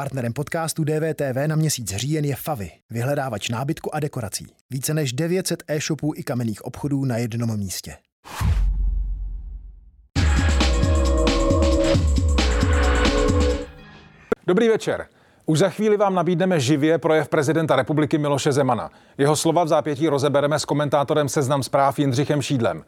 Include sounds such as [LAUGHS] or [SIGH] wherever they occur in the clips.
Partnerem podcastu DVTV na měsíc říjen je Favy, vyhledávač nábytku a dekorací. Více než 900 e-shopů i kamenných obchodů na jednom místě. Dobrý večer. Už za chvíli vám nabídneme živě projev prezidenta republiky Miloše Zemana. Jeho slova v zápětí rozebereme s komentátorem Seznam zpráv Jindřichem Šídlem.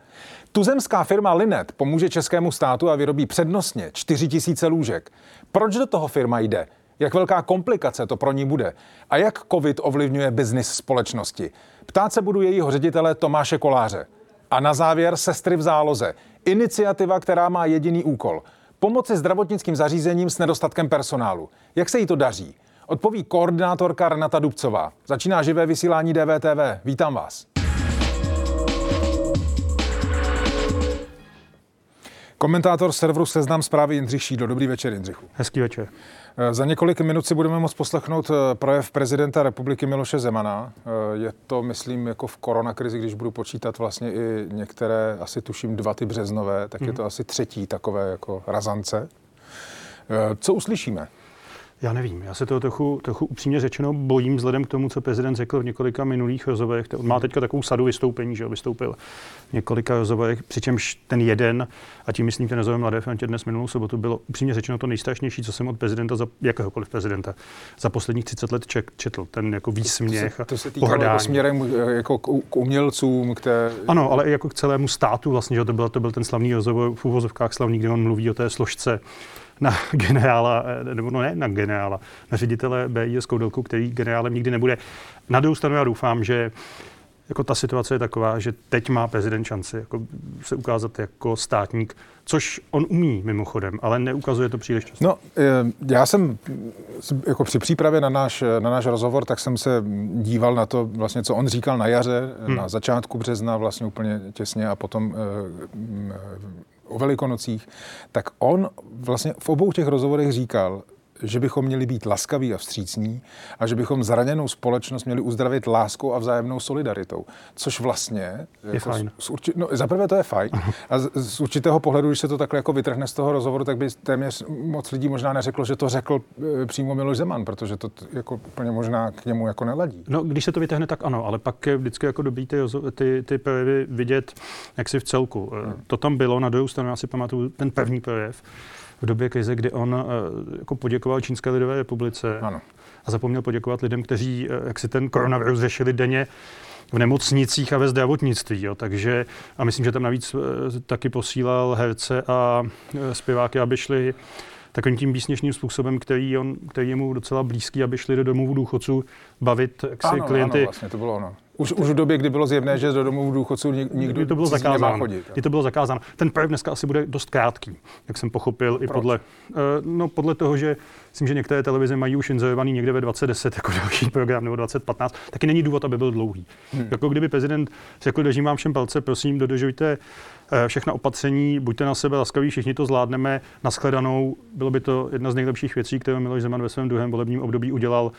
Tuzemská firma Linet pomůže českému státu a vyrobí přednostně 4 000 lůžek. Proč do toho firma jde? Jak velká komplikace to pro ní bude? A jak COVID ovlivňuje biznis společnosti? Ptát se budu jejího ředitele Tomáše Koláře. A na závěr sestry v záloze. Iniciativa, která má jediný úkol – Pomoci zdravotnickým zařízením s nedostatkem personálu. Jak se jí to daří? Odpoví koordinátorka Renata Dubcová. Začíná živé vysílání DVTV. Vítám vás. Komentátor serveru Seznam zprávy Jindřich Šídlo. Dobrý večer, Jindřichu. Hezký večer. Eh, za několik minut si budeme moct poslechnout eh, projev prezidenta republiky Miloše Zemana. Eh, je to, myslím, jako v koronakrizi, když budu počítat vlastně i některé, asi tuším dva ty březnové, tak je to mhm. asi třetí takové jako razance. Co uslyšíme? Já nevím, já se toho trochu, trochu upřímně řečeno bojím vzhledem k tomu, co prezident řekl v několika minulých rozhovorech. On má teďka takovou sadu vystoupení, že vystoupil v několika rozhovorech, přičemž ten jeden, a tím myslím ten rozhovor Mladé frontě dnes minulou sobotu, bylo upřímně řečeno to nejstrašnější, co jsem od prezidenta, za, jakéhokoliv prezidenta, za posledních 30 let ček, četl. Ten jako výsměch to se, to se týkalo jako směrem eh, jako k, k umělcům, které... Ano, ale i jako k celému státu vlastně, že to byl, to byl ten slavný rozhovor v úvozovkách slavný, kde on mluví o té složce na generála, nebo no ne na generála, na ředitele BIS Koudelku, který generálem nikdy nebude. Na druhou stranu já doufám, že jako ta situace je taková, že teď má prezident šanci jako se ukázat jako státník, což on umí mimochodem, ale neukazuje to příliš často. No, eh, já jsem jako při přípravě na náš, na náš rozhovor, tak jsem se díval na to, vlastně, co on říkal na jaře, hmm. na začátku března, vlastně úplně těsně a potom eh, o Velikonocích, tak on vlastně v obou těch rozhovorech říkal, že bychom měli být laskaví a vstřícní a že bychom zraněnou společnost měli uzdravit láskou a vzájemnou solidaritou. Což vlastně... Je jako fajn. Z, z urči, no, zaprvé to je fajn. A z, z určitého pohledu, když se to takhle jako vytrhne z toho rozhovoru, tak by téměř moc lidí možná neřeklo, že to řekl e, přímo Miloš Zeman, protože to jako úplně možná k němu jako neladí. No, když se to vytrhne, tak ano, ale pak je vždycky jako dobrý ty, ty, ty projevy vidět jak si v celku. Hmm. To tam bylo, na druhou stranu já si pamatuju ten první projev, v době krize, kdy on eh, jako poděkoval Čínské lidové republice ano. a zapomněl poděkovat lidem, kteří eh, jak si ten koronavirus řešili denně v nemocnicích a ve zdravotnictví. Jo. Takže, a myslím, že tam navíc eh, taky posílal herce a zpěváky, aby šli takovým tím výsměšným způsobem, který, on, který je mu docela blízký, aby šli do domovů důchodců bavit jak si ano, klienty. Ano, vlastně to bylo ono. Už, už v době, kdy bylo zjevné, že do domovů důchodců nikdo to bylo zakázáno. chodit. Kdy to bylo zakázáno. Ten projev dneska asi bude dost krátký, jak jsem pochopil, Proč? i podle, uh, no, podle toho, že myslím, že některé televize mají už inzerovaný někde ve 2010 jako [LAUGHS] další program nebo 2015, taky není důvod, aby byl dlouhý. Hmm. Jako kdyby prezident řekl, držím vám všem palce, prosím, dodržujte Eh, všechna opatření, buďte na sebe laskaví, všichni to zvládneme, naschledanou. Bylo by to jedna z nejlepších věcí, kterou Miloš Zeman ve svém druhém volebním období udělal.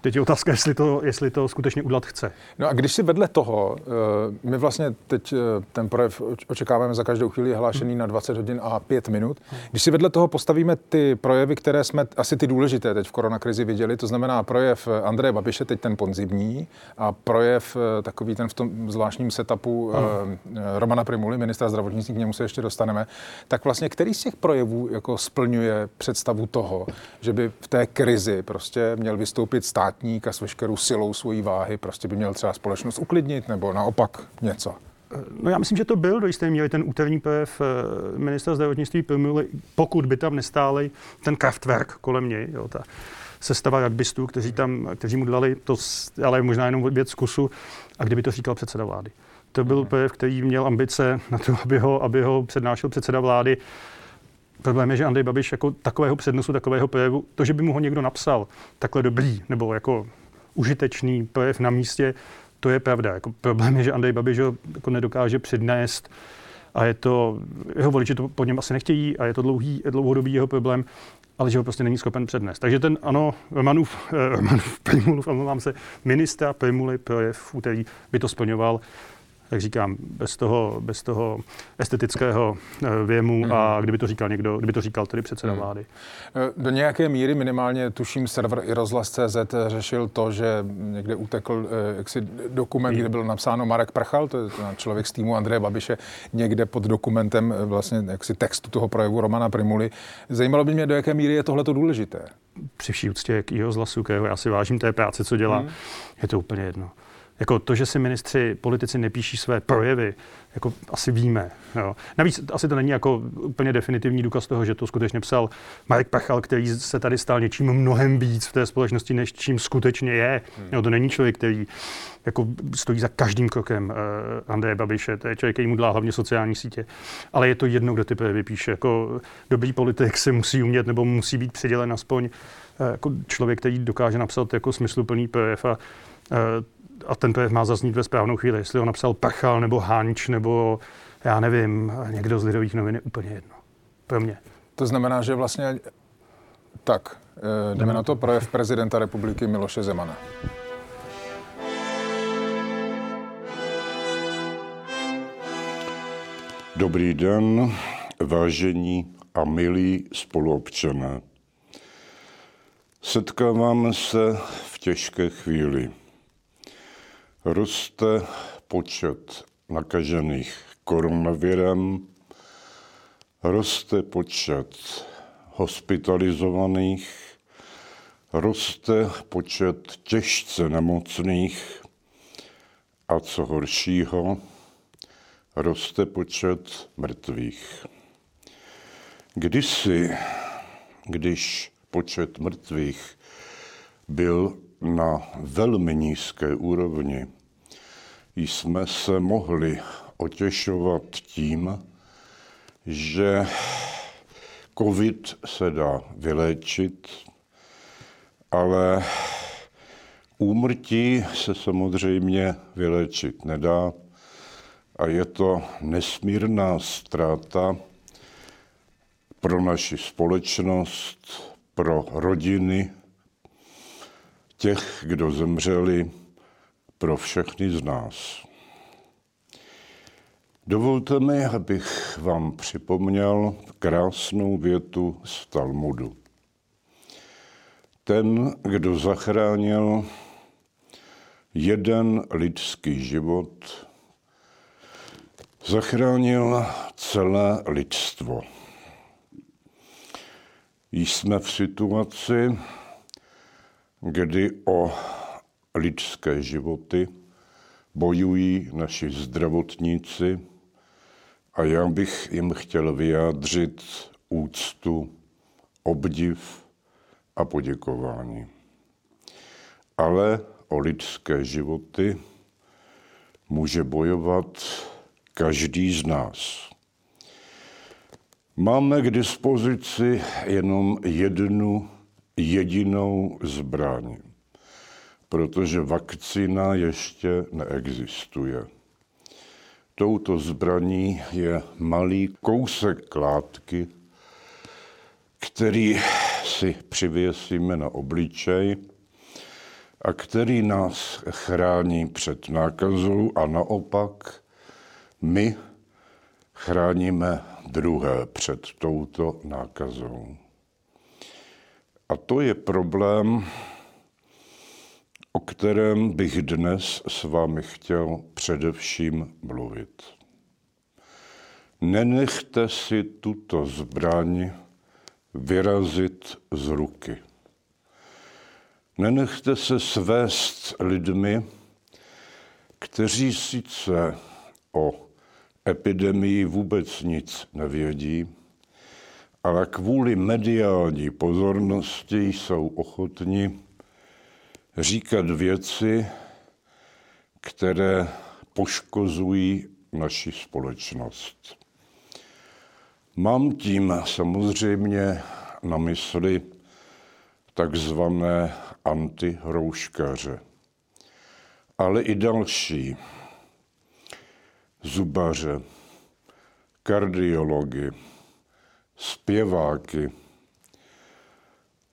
Teď je otázka, jestli to, jestli to skutečně udělat chce. No a když si vedle toho, eh, my vlastně teď eh, ten projev očekáváme za každou chvíli hlášený na 20 hodin a 5 minut. Když si vedle toho postavíme ty projevy, které jsme asi ty důležité teď v koronakrizi viděli, to znamená projev Andreje Babiše, teď ten ponzibní, a projev takový ten v tom zvláštním setupu hmm. Romana Primuly, ministra zdravotnictví, k němu se ještě dostaneme, tak vlastně který z těch projevů jako splňuje představu toho, že by v té krizi prostě měl vystoupit státník a s veškerou silou svojí váhy prostě by měl třeba společnost uklidnit nebo naopak něco? No já myslím, že to byl do jisté míry ten úterní projev eh, ministra zdravotnictví pokud by tam nestáli ten Kraftwerk kolem něj, jo, ta sestava rugbystů, kteří, tam, kteří mu dali to, ale možná jenom věc kusu, a kdyby to říkal předseda vlády. To byl projev, který měl ambice na to, aby ho, aby ho přednášel předseda vlády. Problém je, že Andrej Babiš jako takového přednosu, takového projevu, to, že by mu ho někdo napsal takhle dobrý nebo jako užitečný projev na místě, to je pravda. Jako problém je, že Andrej Babiš ho jako nedokáže přednést a je to, jeho voliči to po něm asi nechtějí a je to dlouhý, dlouhodobý jeho problém, ale že ho prostě není schopen přednést. Takže ten, ano, Romanův, eh, Romanův Primulův, se, ministra Primuly projev v úterý by to splňoval. Jak říkám, bez toho, bez toho estetického eh, věmu mm. a kdyby to říkal někdo, kdyby to říkal tedy předseda mm. vlády. Eh, do nějaké míry minimálně tuším server i rozhlas.cz řešil to, že někde utekl eh, jaksi dokument, kde bylo napsáno Marek Prchal, to je člověk z týmu Andreje Babiše, někde pod dokumentem vlastně jaksi textu toho projevu Romana Primuly. Zajímalo by mě, do jaké míry je tohle důležité. Při vší úctě k jeho zlasu, kterého já si vážím té práce, co dělá, mm. je to úplně jedno. Jako to, že si ministři, politici nepíší své projevy, jako asi víme. Jo. Navíc asi to není jako úplně definitivní důkaz toho, že to skutečně psal Marek Pachal, který se tady stal něčím mnohem víc v té společnosti, než čím skutečně je. Hmm. Jo, to není člověk, který jako stojí za každým krokem uh, Andreje Babiše, to je člověk, který mu dlá hlavně sociální sítě. Ale je to jedno, kdo ty projevy píše. Jako dobrý politik se musí umět nebo musí být přidělen aspoň uh, jako člověk, který dokáže napsat jako smysluplný projev a uh, a ten projev má zaznít ve správnou chvíli. Jestli ho napsal Pachal nebo Hanč nebo já nevím, někdo z Lidových novin je úplně jedno. Pro mě. To znamená, že vlastně tak, eh, jdeme na to projev prezidenta republiky Miloše Zemana. Dobrý den, vážení a milí spoluobčané. Setkáváme se v těžké chvíli roste počet nakažených koronavirem, roste počet hospitalizovaných, roste počet těžce nemocných a co horšího, roste počet mrtvých. Kdysi, když počet mrtvých byl na velmi nízké úrovni, jsme se mohli otěšovat tím, že COVID se dá vyléčit, ale úmrtí se samozřejmě vyléčit nedá a je to nesmírná ztráta pro naši společnost, pro rodiny těch, kdo zemřeli, pro všechny z nás. Dovolte mi, abych vám připomněl krásnou větu z Talmudu. Ten, kdo zachránil jeden lidský život, zachránil celé lidstvo. Jsme v situaci, kdy o lidské životy bojují naši zdravotníci a já bych jim chtěl vyjádřit úctu, obdiv a poděkování. Ale o lidské životy může bojovat každý z nás. Máme k dispozici jenom jednu jedinou zbraň protože vakcína ještě neexistuje. Touto zbraní je malý kousek látky, který si přivěsíme na obličej a který nás chrání před nákazou a naopak my chráníme druhé před touto nákazou. A to je problém, o kterém bych dnes s vámi chtěl především mluvit. Nenechte si tuto zbraň vyrazit z ruky. Nenechte se svést lidmi, kteří sice o epidemii vůbec nic nevědí, ale kvůli mediální pozornosti jsou ochotni říkat věci, které poškozují naši společnost. Mám tím samozřejmě na mysli takzvané antihrouškaře, ale i další zubaře, kardiology, zpěváky,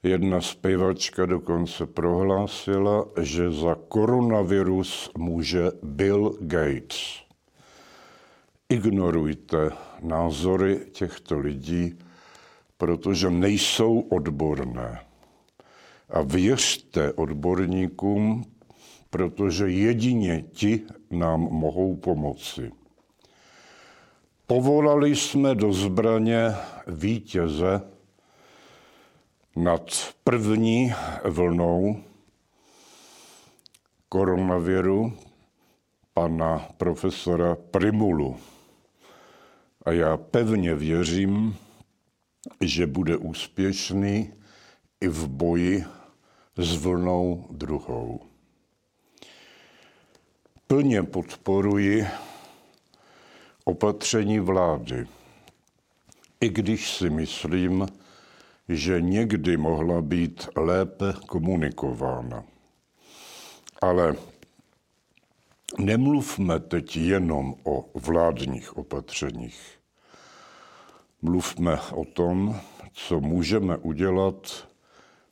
Jedna zpěvačka dokonce prohlásila, že za koronavirus může Bill Gates. ignorujte názory těchto lidí, protože nejsou odborné. A věřte odborníkům, protože jedině ti nám mohou pomoci. Povolali jsme do zbraně vítěze nad první vlnou koronaviru pana profesora Primulu. A já pevně věřím, že bude úspěšný i v boji s vlnou druhou. Plně podporuji opatření vlády, i když si myslím, že někdy mohla být lépe komunikována. Ale nemluvme teď jenom o vládních opatřeních. Mluvme o tom, co můžeme udělat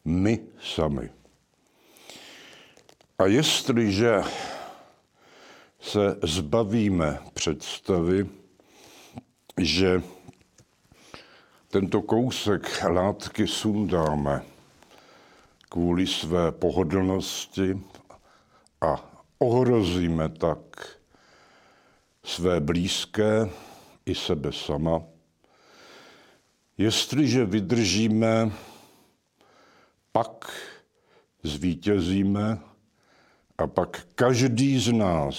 my sami. A jestliže se zbavíme představy, že tento kousek látky sundáme kvůli své pohodlnosti a ohrozíme tak své blízké i sebe sama. Jestliže vydržíme, pak zvítězíme a pak každý z nás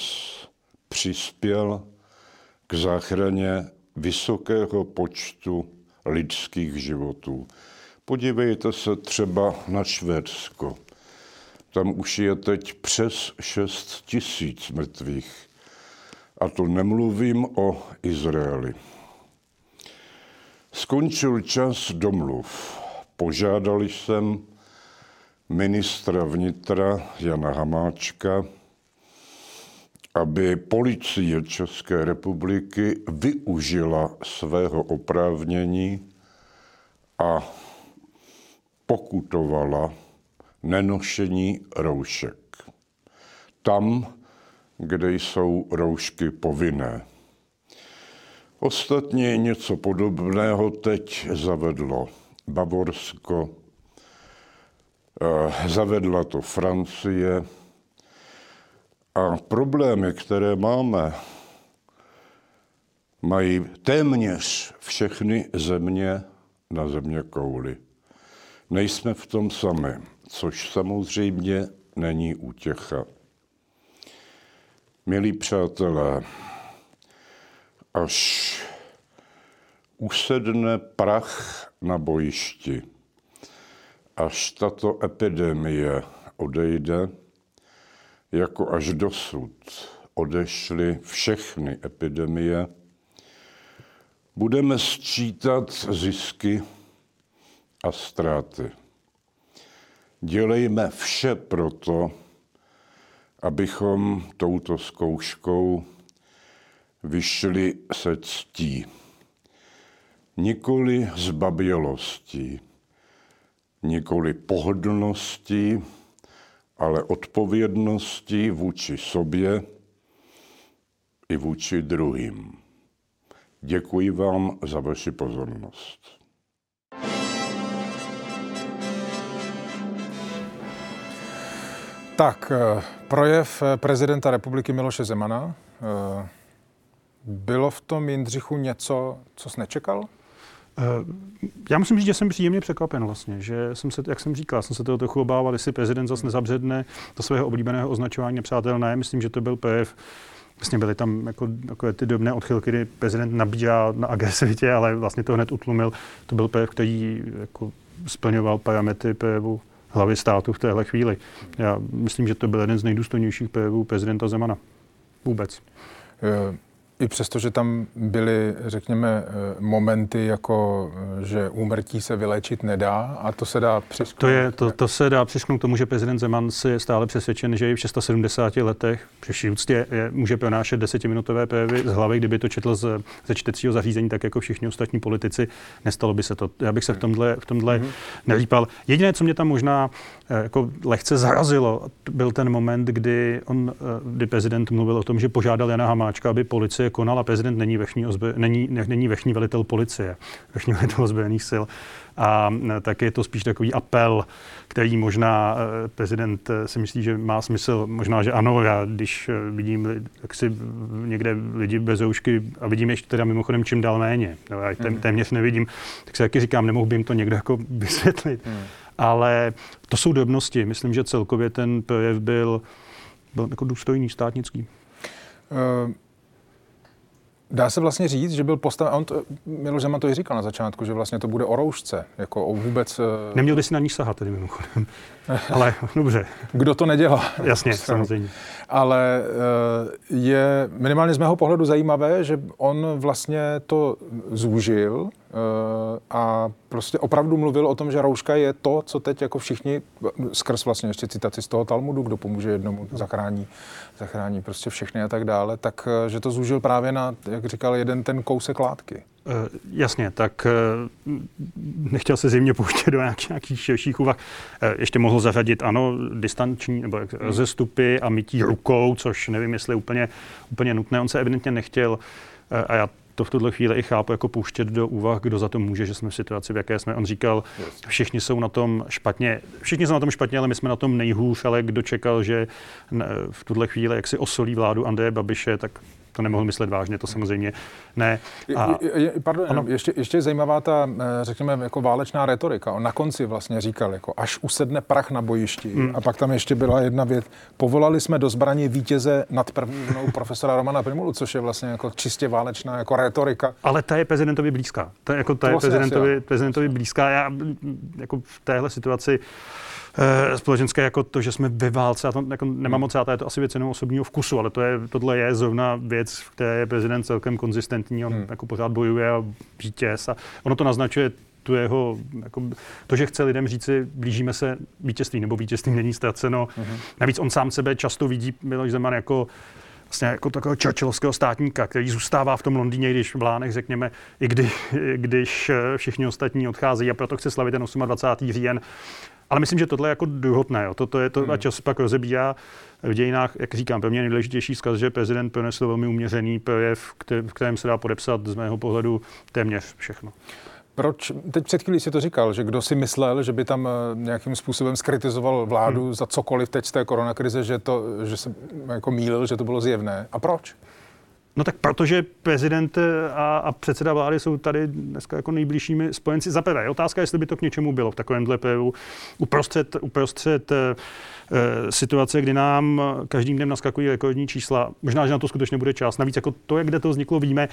přispěl k záchraně vysokého počtu lidských životů. Podívejte se třeba na Švédsko. Tam už je teď přes 6 tisíc mrtvých. A to nemluvím o Izraeli. Skončil čas domluv. Požádali jsem ministra vnitra Jana Hamáčka, aby policie České republiky využila svého oprávnění a pokutovala nenošení roušek. Tam, kde jsou roušky povinné. Ostatně něco podobného teď zavedlo Bavorsko, eh, zavedla to Francie. A problémy, které máme, mají téměř všechny země na země kouli. Nejsme v tom sami což samozřejmě není útěcha. Milí přátelé, až usedne prach na bojišti, až tato epidemie odejde, jako až dosud odešly všechny epidemie, budeme sčítat zisky a ztráty. Dělejme vše proto, abychom touto zkouškou vyšli se ctí. Nikoli zbabělostí, nikoli pohodlností, ale odpovědností vůči sobě i vůči druhým. Děkuji vám za vaši pozornost. Tak, eh, projev eh, prezidenta republiky Miloše Zemana. Eh, bylo v tom Jindřichu něco, co jsi nečekal? Já musím říct, že jsem příjemně překvapen vlastně, že jsem se, jak jsem říkal, jsem se toho trochu obával, jestli prezident zase nezabředne do svého oblíbeného označování nepřátelné. Myslím, že to byl projev, Vlastně byly tam jako, jako ty dobné odchylky, kdy prezident nabíjá na agresivitě, ale vlastně to hned utlumil. To byl projev, který jako splňoval parametry projevu hlavy státu v téhle chvíli. Já myslím, že to byl jeden z nejdůstojnějších projevů prezidenta Zemana. Vůbec. I přesto, že tam byly, řekněme, eh, momenty, jako eh, že úmrtí se vyléčit nedá a to se dá přisknout. To, je, to, to se dá přisknout tomu, že prezident Zeman si je stále přesvědčen, že i v 670 letech při úctě je, může pronášet desetiminutové projevy z hlavy, kdyby to četl z, ze čtecího zařízení, tak jako všichni ostatní politici, nestalo by se to. Já bych se v tomhle, v tomhle mm-hmm. nerýpal. Jediné, co mě tam možná jako lehce zarazilo, byl ten moment, kdy, on, kdy prezident mluvil o tom, že požádal Jana Hamáčka, aby policie konala. Prezident není vrchní, ozbe, není, není vrchní velitel policie, vrchní velitel ozbrojených sil. A tak je to spíš takový apel, který možná prezident si myslí, že má smysl. Možná, že ano, já když vidím jak si někde lidi bez roušky a vidím ještě teda mimochodem čím dál méně, no, já tém, mhm. téměř nevidím, tak se taky říkám, nemohu by jim to někdo jako vysvětlit. Hmm. Ale to jsou drobnosti. Myslím, že celkově ten projev byl, byl jako důstojný, státnický. Uh, Dá se vlastně říct, že byl postaven, on to, Miloš Zeman to i říkal na začátku, že vlastně to bude o roušce, jako o vůbec... Eh, Neměl by si na ní sahat tedy mimochodem, [LAUGHS] ale dobře. Kdo to nedělá? Jasně, [LAUGHS] samozřejmě. Ale eh, je minimálně z mého pohledu zajímavé, že on vlastně to zúžil a prostě opravdu mluvil o tom, že rouška je to, co teď jako všichni, skrz vlastně ještě citaci z toho Talmudu, kdo pomůže jednomu, zachrání, zachrání prostě všechny a tak dále, tak že to zúžil právě na, jak říkal, jeden ten kousek látky. Uh, jasně, tak uh, nechtěl se zimně pouštět do nějakých, nějakých širších úvah. Uh, ještě mohl zařadit, ano, distanční nebo jak, rozestupy a mytí rukou, což nevím, jestli úplně, úplně nutné. On se evidentně nechtěl, a já to v tuhle chvíli i chápu, jako pouštět do úvah, kdo za to může, že jsme v situaci, v jaké jsme. On říkal, všichni jsou na tom špatně, všichni jsou na tom špatně, ale my jsme na tom nejhůř, ale kdo čekal, že v tuhle chvíli, jak si osolí vládu Andreje Babiše, tak to nemohl myslet vážně, to samozřejmě ne. A, je, pardon, ano. ještě, ještě zajímavá ta, eh, řekněme, jako válečná retorika. On na konci vlastně říkal, jako až usedne prach na bojišti. Hmm. A pak tam ještě byla jedna věc. Povolali jsme do zbraní vítěze nad prvnou [LAUGHS] profesora Romana Primulu, což je vlastně jako čistě válečná jako retorika. Ale ta je prezidentovi blízká. Ta, jako, ta je prezidentovi, prezidentovi blízká. Já jako v téhle situaci společenské jako to, že jsme ve válce, a to jako nemám moc to je to asi věc jenom osobního vkusu, ale to je, tohle je zrovna věc, v které je prezident celkem konzistentní, on hmm. jako pořád bojuje a vítěz a ono to naznačuje tu jeho, jako, to, že chce lidem říci, blížíme se vítězství, nebo vítězství není ztraceno. hmm Navíc on sám sebe často vidí, Miloš Zeman, jako vlastně jako takového Churchillovského státníka, který zůstává v tom Londýně, když v Lánech, řekněme, i kdy, když eh, všichni ostatní odchází a proto chce slavit ten 28. říjen. Ale myslím, že tohle je jako druhotné. Jo. Toto je to, hmm. a čas pak rozebíjá v dějinách, jak říkám, pro mě nejdůležitější vzkaz, že prezident pronesl velmi uměřený projev, v kterém se dá podepsat z mého pohledu téměř všechno. Proč, teď před chvílí si to říkal, že kdo si myslel, že by tam eh, nějakým způsobem skritizoval vládu hmm. za cokoliv teď z té koronakrize, že, to, že se jako mýlil, že to bylo zjevné. A proč? No tak protože prezident a, a předseda vlády jsou tady dneska jako nejbližšími spojenci. Za prvé, otázka, jestli by to k něčemu bylo v takovémhle projevu uprostřed, uprostřed Eh, situace, kdy nám každým dnem naskakují rekordní čísla. Možná, že na to skutečně bude čas. Navíc jako to, jak kde to vzniklo, víme.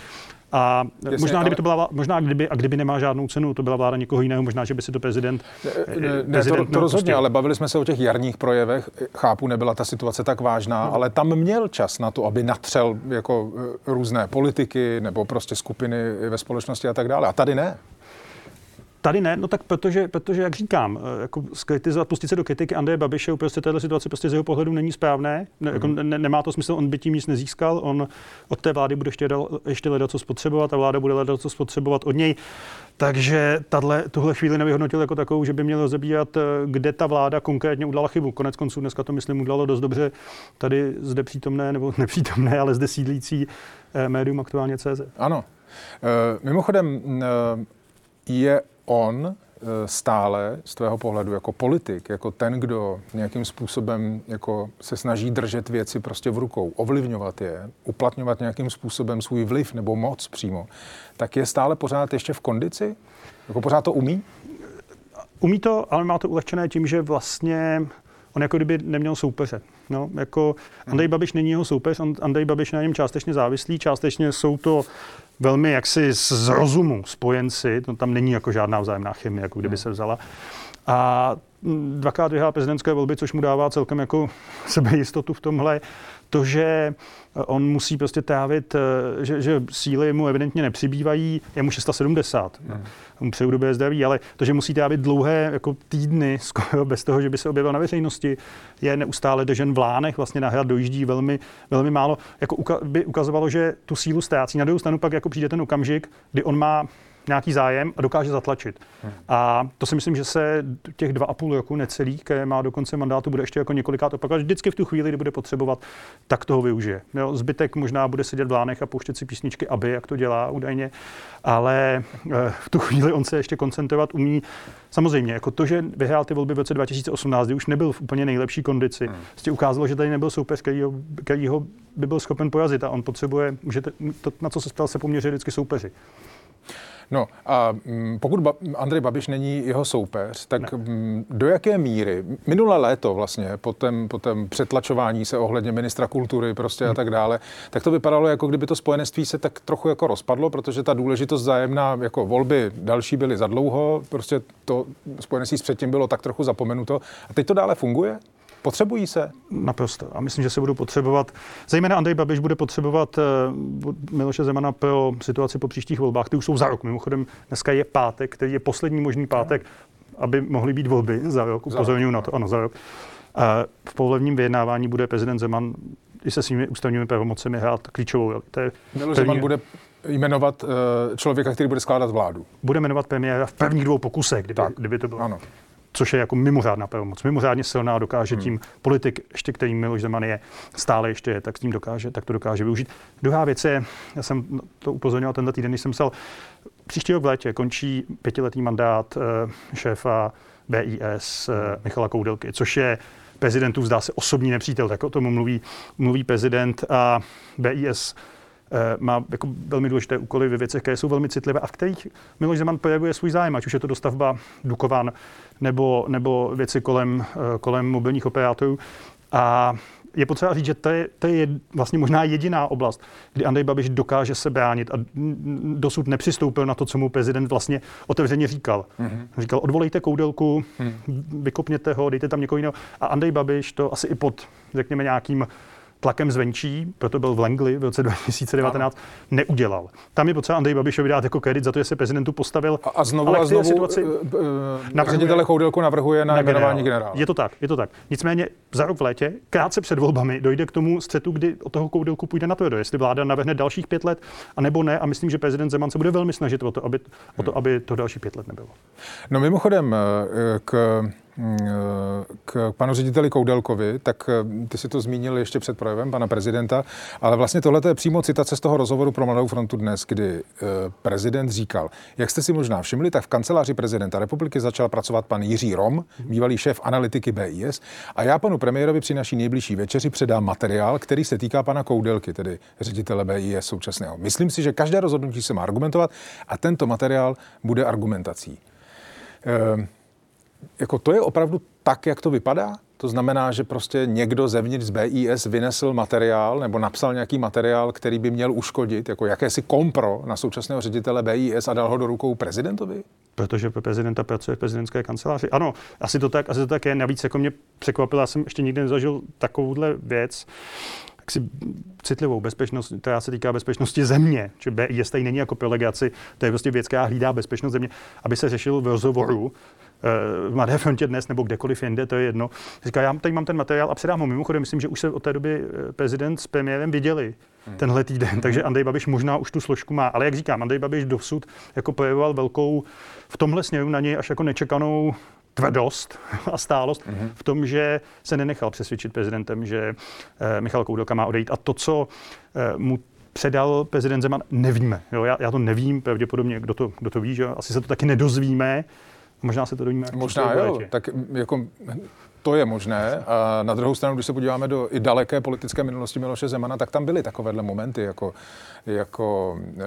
A Jasně, možná, ale... kdyby to byla, možná kdyby, a kdyby nemá žádnou cenu, to byla vláda někoho jiného, možná, že by si to prezident. Ne, ne, prezident to, to rozhodně, prostě... ale bavili jsme se o těch jarních projevech. Chápu, nebyla ta situace tak vážná, no. ale tam měl čas na to, aby natřel jako eh, různé politiky nebo prostě skupiny ve společnosti a tak dále. A tady ne. Tady ne, no tak protože, protože jak říkám, eh, jako skritizovat, pustit se do kritiky Andreje Babiše prostě této situace prostě z jeho pohledu není správné. Ne, jako mhm. ne, nemá to smysl, on by tím nic nezískal, on od té vlády bude ještě, ještě hledat, co spotřebovat a vláda bude hledat, co spotřebovat od něj. Takže tato, tuhle chvíli nevyhodnotil jako takovou, že by měl rozebírat, eh, kde ta vláda konkrétně udělala chybu. Konec konců dneska to, myslím, udělalo dost dobře tady zde přítomné, nebo [LAUGHS] nepřítomné, ale zde sídlící eh, médium aktuálně CZ. Ano. E, mimochodem, je on eh, stále z tvého pohledu jako politik, jako ten, kdo nějakým způsobem jako se snaží držet věci prostě v rukou, ovlivňovat je, uplatňovat nějakým způsobem svůj vliv nebo moc přímo, tak je stále pořád ještě v kondici? Jako pořád to umí? Umí to, ale má to ulehčené tím, že vlastně on jako kdyby neměl soupeře. No, jako Andrej Babiš není jeho soupeř, Andrej Babiš na něm částečně závislý, částečně jsou to velmi jaksi z rozumu spojenci, to tam není jako žádná vzájemná chemie, jako kdyby se vzala. A dvakrát vyhrál prezidentské volby, což mu dává celkem jako [LAUGHS] sebejistotu v tomhle. To, že on musí prostě trávit, eh, že, že síly mu evidentně nepřibývají, je mu 670, hmm. mu přeju době zdraví, ale to, že musí trávit dlouhé jako týdny [LAUGHS] skoro bez toho, že by se objevil na veřejnosti, je neustále držen v lánech, vlastně na hrad dojíždí velmi, velmi málo, jako uka, by ukazovalo, že tu sílu ztrácí. Na druhou stranu pak jako přijde ten okamžik, kdy on má nějaký zájem a dokáže zatlačit. Hmm. A to si myslím, že se těch dva a půl roku necelý, které má do konce mandátu, bude ještě jako několikrát opakovat. Vždycky v tu chvíli, kdy bude potřebovat, tak toho využije. Jo, zbytek možná bude sedět v lánech a pouštět si písničky, aby, jak to dělá údajně, ale eh, v tu chvíli on se ještě koncentrovat umí. Samozřejmě, jako to, že vyhrál ty volby v roce 2018, kdy už nebyl v úplně nejlepší kondici, hmm. prostě ukázalo, že tady nebyl soupeř, který ho, který ho by byl schopen porazit a on potřebuje, můžete, to, na co se stal, se poměřit vždycky soupeři. No a mm, pokud ba- Andrej Babiš není jeho soupeř, tak ne. Mm, do jaké míry, minulé léto vlastně, po tom, po přetlačování se ohledně ministra kultury prostě hmm. a tak dále, tak to vypadalo, jako kdyby to spojenectví se tak trochu jako rozpadlo, protože ta důležitost zájemná, jako volby další byly za dlouho, prostě to spojenectví s předtím bylo tak trochu zapomenuto. A teď to dále funguje? Potřebují se? Naprosto. A myslím, že se budou potřebovat, zejména Andrej Babiš bude potřebovat uh, Miloše Zemana pro situaci po příštích volbách. Ty už jsou za rok. Mimochodem, dneska je pátek, který je poslední možný pátek, aby mohly být volby za rok. Upozorňuji na to, ano, za rok. Uh, v povolebním vyjednávání bude prezident Zeman i se svými ústavními pravomocemi hrát klíčovou roli. Miloš Zeman bude jmenovat uh, člověka, který bude skládat vládu. Bude jmenovat premiéra v prvních dvou pokusech, kdyby, kdyby to bylo. Ano což je jako mimořádná pravomoc, mimořádně silná, dokáže hmm. tím politik, ještě kterým Miloš Zeman je, stále ještě je, tak s tím dokáže, tak to dokáže využít. Druhá věc je, já jsem to upozornil tenhle týden, když jsem psal, příští rok v létě končí pětiletý mandát uh, šéfa BIS eh, Michala Koudelky, což je prezidentův zdá se osobní nepřítel, tak o tom mluví, mluví prezident a BIS Eh, má jako velmi důležité úkoly ve věcech, které jsou velmi citlivé a v kterých Miloš Zeman projevuje svůj zájem, ať už je to dostavba Dukovan nebo, nebo věci kolem, eh, kolem mobilních operátorů. A je potřeba říct, že to je, to je vlastně možná jediná oblast, kdy Andrej Babiš dokáže se bránit a dosud nepřistoupil na to, co mu prezident vlastně otevřeně říkal. Mm-hmm. Říkal, odvolejte koudelku, mm. vykopněte ho, dejte tam někoho jiného. A Andrej Babiš to asi i pod, řekněme, nějakým tlakem zvenčí, proto byl v Langley v roce 2019, ano. neudělal. Tam je potřeba Andrej Babišovi dát jako kredit za to, že se prezidentu postavil. A, a znovu a znovu situaci uh, uh, ředitele Koudelku navrhuje na jmenování generála. Je to tak, je to tak. Nicméně za rok v létě, krátce před volbami, dojde k tomu střetu, kdy od toho Koudelku půjde na to, jestli vláda navrhne dalších pět let, a nebo ne. A myslím, že prezident Zeman se bude velmi snažit o to, aby, o to, hmm. aby to další pět let nebylo. No mimochodem, k k panu řediteli Koudelkovi, tak eh, ty si to zmínil ještě před projevem pana prezidenta, ale vlastně tohle je přímo citace z toho rozhovoru pro Mladou frontu dnes, kdy eh, prezident říkal, jak jste si možná všimli, tak v kanceláři prezidenta republiky začal pracovat pan Jiří Rom, bývalý šéf analytiky BIS, a já panu premiérovi při naší nejbližší večeři předám materiál, který se týká pana Koudelky, tedy ředitele BIS současného. Myslím si, že každé rozhodnutí se má argumentovat a tento materiál bude argumentací. Jako to je opravdu tak, jak to vypadá? To znamená, že prostě někdo zevnitř z BIS vynesl materiál nebo napsal nějaký materiál, který by měl uškodit, jako jakési kompro na současného ředitele BIS a dal ho do rukou prezidentovi? Protože prezidenta pracuje v prezidentské kanceláři. Ano, asi to tak, asi to tak je. Navíc jako mě překvapilo, já jsem ještě nikdy nezažil takovouhle věc si citlivou bezpečnost, která se týká bezpečnosti země, či BIS tady není jako prelegaci, to je prostě věc, která hlídá bezpečnost země, aby se řešil v rozhovoru v Mladé frontě dnes nebo kdekoliv jinde, to je jedno. Říká, já tady mám ten materiál a předám ho. Mimochodem, myslím, že už se od té doby eh, prezident s premiérem viděli hmm. tenhle týden, hmm. takže Andrej Babiš možná už tu složku má. Ale jak říkám, Andrej Babiš dosud jako projevoval velkou v tomhle směru na něj až jako nečekanou tvrdost [LAUGHS] a stálost mm-hmm. v tom, že se nenechal přesvědčit prezidentem, že eh, Michal Koudelka má odejít. A to, co eh, mu předal prezident Zeman, nevíme. Jo, já, já to nevím, pravděpodobně, kdo to, kdo to ví, že asi se to taky nedozvíme. Možná se to dovíme. Možná jo, tak jako to je možné. A na druhou stranu, když se podíváme do i daleké politické minulosti Miloše Zemana, tak tam byly takovéhle momenty, jako, jako e,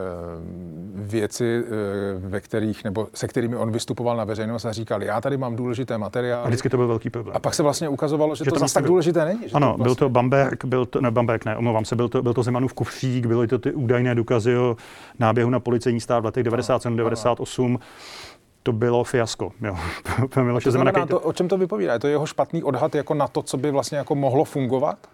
věci, e, ve kterých, nebo se kterými on vystupoval na veřejnost a říkal, já tady mám důležité materiály. A vždycky to byl velký problém. A pak se vlastně ukazovalo, že, že to, to zase tak důležité není. Že ano, to vlastně... byl to Bamberg, byl to, ne Bamberg, ne, omlouvám se, byl to, byl to Zemanův kufřík, byly to ty údajné důkazy o náběhu na policejní stát v letech 97, 98 to bylo fiasko. Jo. [LAUGHS] to znamená, to, o čem to vypovídá? Je to jeho špatný odhad jako na to, co by vlastně jako mohlo fungovat?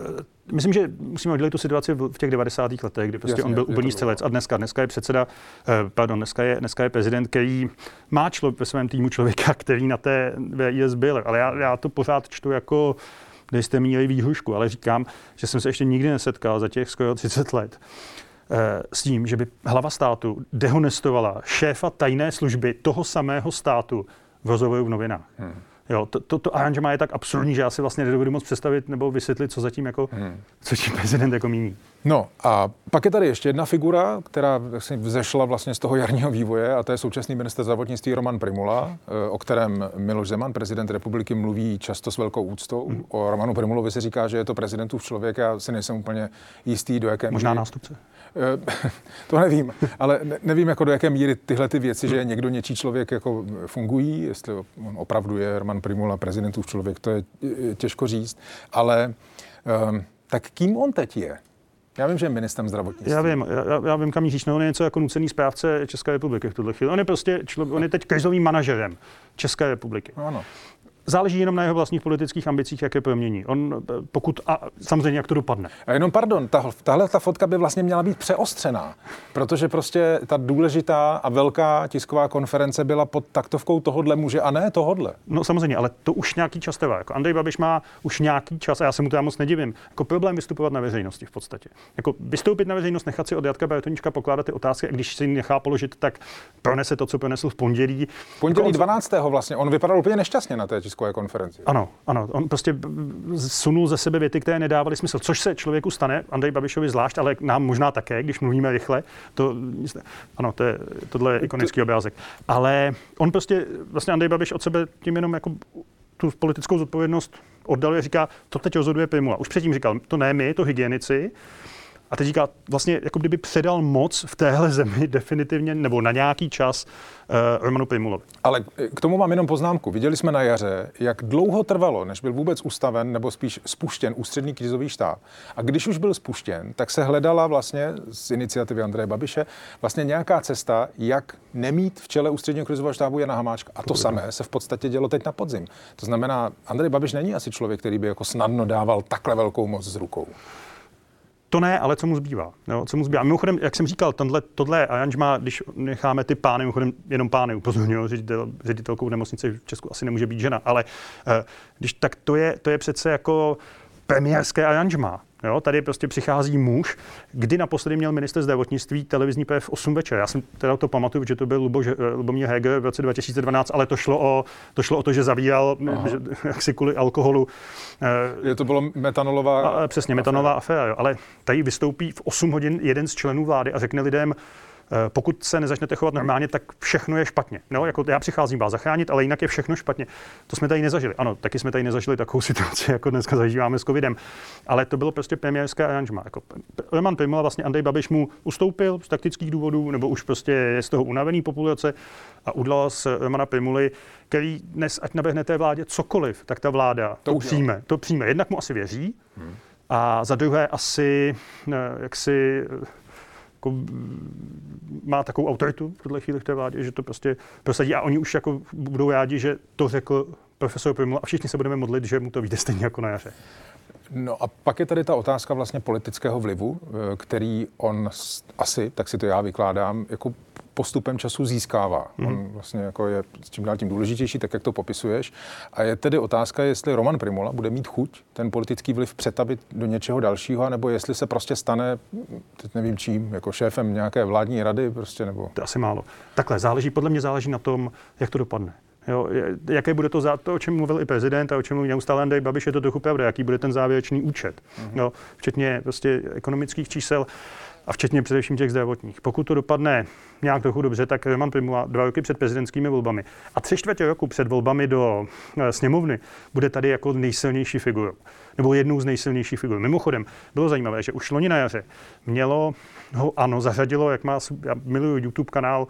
Eh, myslím, že musíme oddělit tu situaci v těch 90. letech, kdy prostě Jasně, on byl úplný střelec a dneska, dneska je předseda, eh, pardon, dneska je, dneska je prezident, který má člověk ve svém týmu člověka, [LAUGHS] který na té VIS byl, ale já, já to pořád čtu jako kde jste měli výhrušku, ale říkám, že jsem se ještě nikdy nesetkal za těch skoro 30 let s tím, že by hlava státu dehonestovala šéfa tajné služby toho samého státu v rozhovoru v novinách. Hmm. Jo, to, to, to aranžma je tak absurdní, že já si vlastně nedovedu moc představit nebo vysvětlit, co zatím jako, hmm. co tím prezident jako míní. No a pak je tady ještě jedna figura, která vzešla vlastně z toho jarního vývoje a to je současný minister zdravotnictví Roman Primula, eh, o kterém Miloš Zeman, prezident republiky, mluví často s velkou úctou. Hmm. O Romanu Primulovi se říká, že je to prezidentův člověk, já si nejsem úplně jistý, do jaké Možná míry... nástupce. Eh, [LAUGHS] to nevím, ale nevím, jako do jaké míry tyhle ty věci, že někdo něčí člověk jako fungují, jestli on opravdu je Roman Primula prezidentův člověk, to je těžko říct, ale um, tak kým on teď je? Já vím, že je ministrem zdravotnictví. Já vím, já, já vím, kam míříš. No, on je něco jako nucený správce České republiky v tuhle chvíli. On je prostě člověk, on je teď krizovým manažerem České republiky. Ano záleží jenom na jeho vlastních politických ambicích, jak je promění. On, pokud, a samozřejmě, jak to dopadne. A jenom pardon, ta, tahle ta fotka by vlastně měla být přeostřená, protože prostě ta důležitá a velká tisková konference byla pod taktovkou tohodle muže a ne tohodle. No samozřejmě, ale to už nějaký čas trvá. Jako Andrej Babiš má už nějaký čas a já se mu to moc nedivím. Jako problém vystupovat na veřejnosti v podstatě. Jako vystoupit na veřejnost, nechat si od Jatka Bartonička pokládat ty otázky, a když si nechá položit, tak pronese to, co pronesl v pondělí. V pondělí jako 12. vlastně, on vypadal úplně nešťastně na té tiskové konferenci. Ano, ano. On prostě sunul ze sebe věty, které nedávaly smysl, což se člověku stane, Andrej Babišovi zvlášť, ale nám možná také, když mluvíme rychle. To, ano, to je, tohle je ikonický obrázek. Ale on prostě, vlastně Andrej Babiš od sebe tím jenom jako tu politickou zodpovědnost oddaluje, říká, to teď rozhoduje Primula. Už předtím říkal, to ne my, to hygienici, a teď říká, vlastně jako kdyby předal moc v téhle zemi [LAUGHS] definitivně nebo na nějaký čas uh, Romanu Primulovi. Ale k tomu mám jenom poznámku. Viděli jsme na jaře, jak dlouho trvalo, než byl vůbec ustaven nebo spíš spuštěn ústřední krizový štáb. A když už byl spuštěn, tak se hledala vlastně z iniciativy Andreje Babiše vlastně nějaká cesta, jak nemít v čele ústředního krizového štábu Jana Hamáčka. A to samé se v podstatě dělo teď na podzim. To znamená, Andrej Babiš není asi člověk, který by jako snadno dával takhle velkou moc z rukou. To ne, ale co mu zbývá? Jo, co mu zbývá? Mimochodem, jak jsem říkal, tenhle, tohle aranžma, když necháme ty pány, mimochodem jenom pány, upozorňuji, ředitel, ředitelkou v nemocnici v Česku asi nemůže být žena, ale eh, když, tak to je, to je přece jako premiérské aranžma. Jo, tady prostě přichází muž, kdy naposledy měl minister zdravotnictví televizní PF 8 večer. Já jsem teda to pamatuju, že to byl Lubo, eh, Lubomír Heger v roce 2012, ale to šlo o to, šlo o to že zavíral že, [LAUGHS] jaksi kvůli alkoholu. Eh, je to bylo metanolová... A, přesně, metanolová aféra. Jo. Ale tady vystoupí v 8 hodin jeden z členů vlády a řekne lidem, Eh, pokud se nezačnete chovat normálně, tak všechno je špatně. No, jako já přicházím vás zachránit, ale jinak je všechno špatně. To jsme tady nezažili. Ano, taky jsme tady nezažili takovou [LAUGHS] situaci, jako dneska zažíváme s covidem. Ale to bylo prostě premiérské aranžma. Jako Roman Primula, vlastně Andrej Babiš mu ustoupil z taktických důvodů, nebo už prostě je z toho unavený populace a udal s Romana Primuly, který dnes, ať nabehne té vládě cokoliv, tak ta vláda to, to přijme. To přijme. Jednak mu asi věří, hmm. a za druhé asi, eh, jak si jako má takovou autoritu v tuhle chvíli v té vládě, že to prostě prosadí a oni už jako budou rádi, že to řekl profesor Primula a všichni se budeme modlit, že mu to vyjde stejně jako na jaře. No a pak je tady ta otázka vlastně politického vlivu, eh, který on asi, tak si to já vykládám, jako postupem času získává. Mm. On vlastně jako je s čím dál tím důležitější, tak jak to popisuješ. A je tedy otázka, jestli Roman Primula bude mít chuť ten politický vliv přetavit do něčeho dalšího, nebo jestli se prostě stane, teď nevím čím, jako šéfem nějaké vládní rady, prostě nebo... To asi málo. Takhle, záleží, podle mě záleží na tom, jak to dopadne. Jo, jaké bude to, za, to, o čem mluvil i prezident a o čem mluví neustále Andrej Babiš, je to trochu pravda, jaký bude ten závěrečný účet. Mm-hmm. Jo, včetně prostě ekonomických čísel a včetně především těch zdravotních. Pokud to dopadne nějak trochu dobře, tak Roman Primula dva roky před prezidentskými volbami a tři čtvrtě roku před volbami do e, sněmovny bude tady jako nejsilnější figurou, nebo jednou z nejsilnějších figur. Mimochodem, bylo zajímavé, že už loni na jaře mělo ho ANO, zařadilo, jak má, já miluju YouTube kanál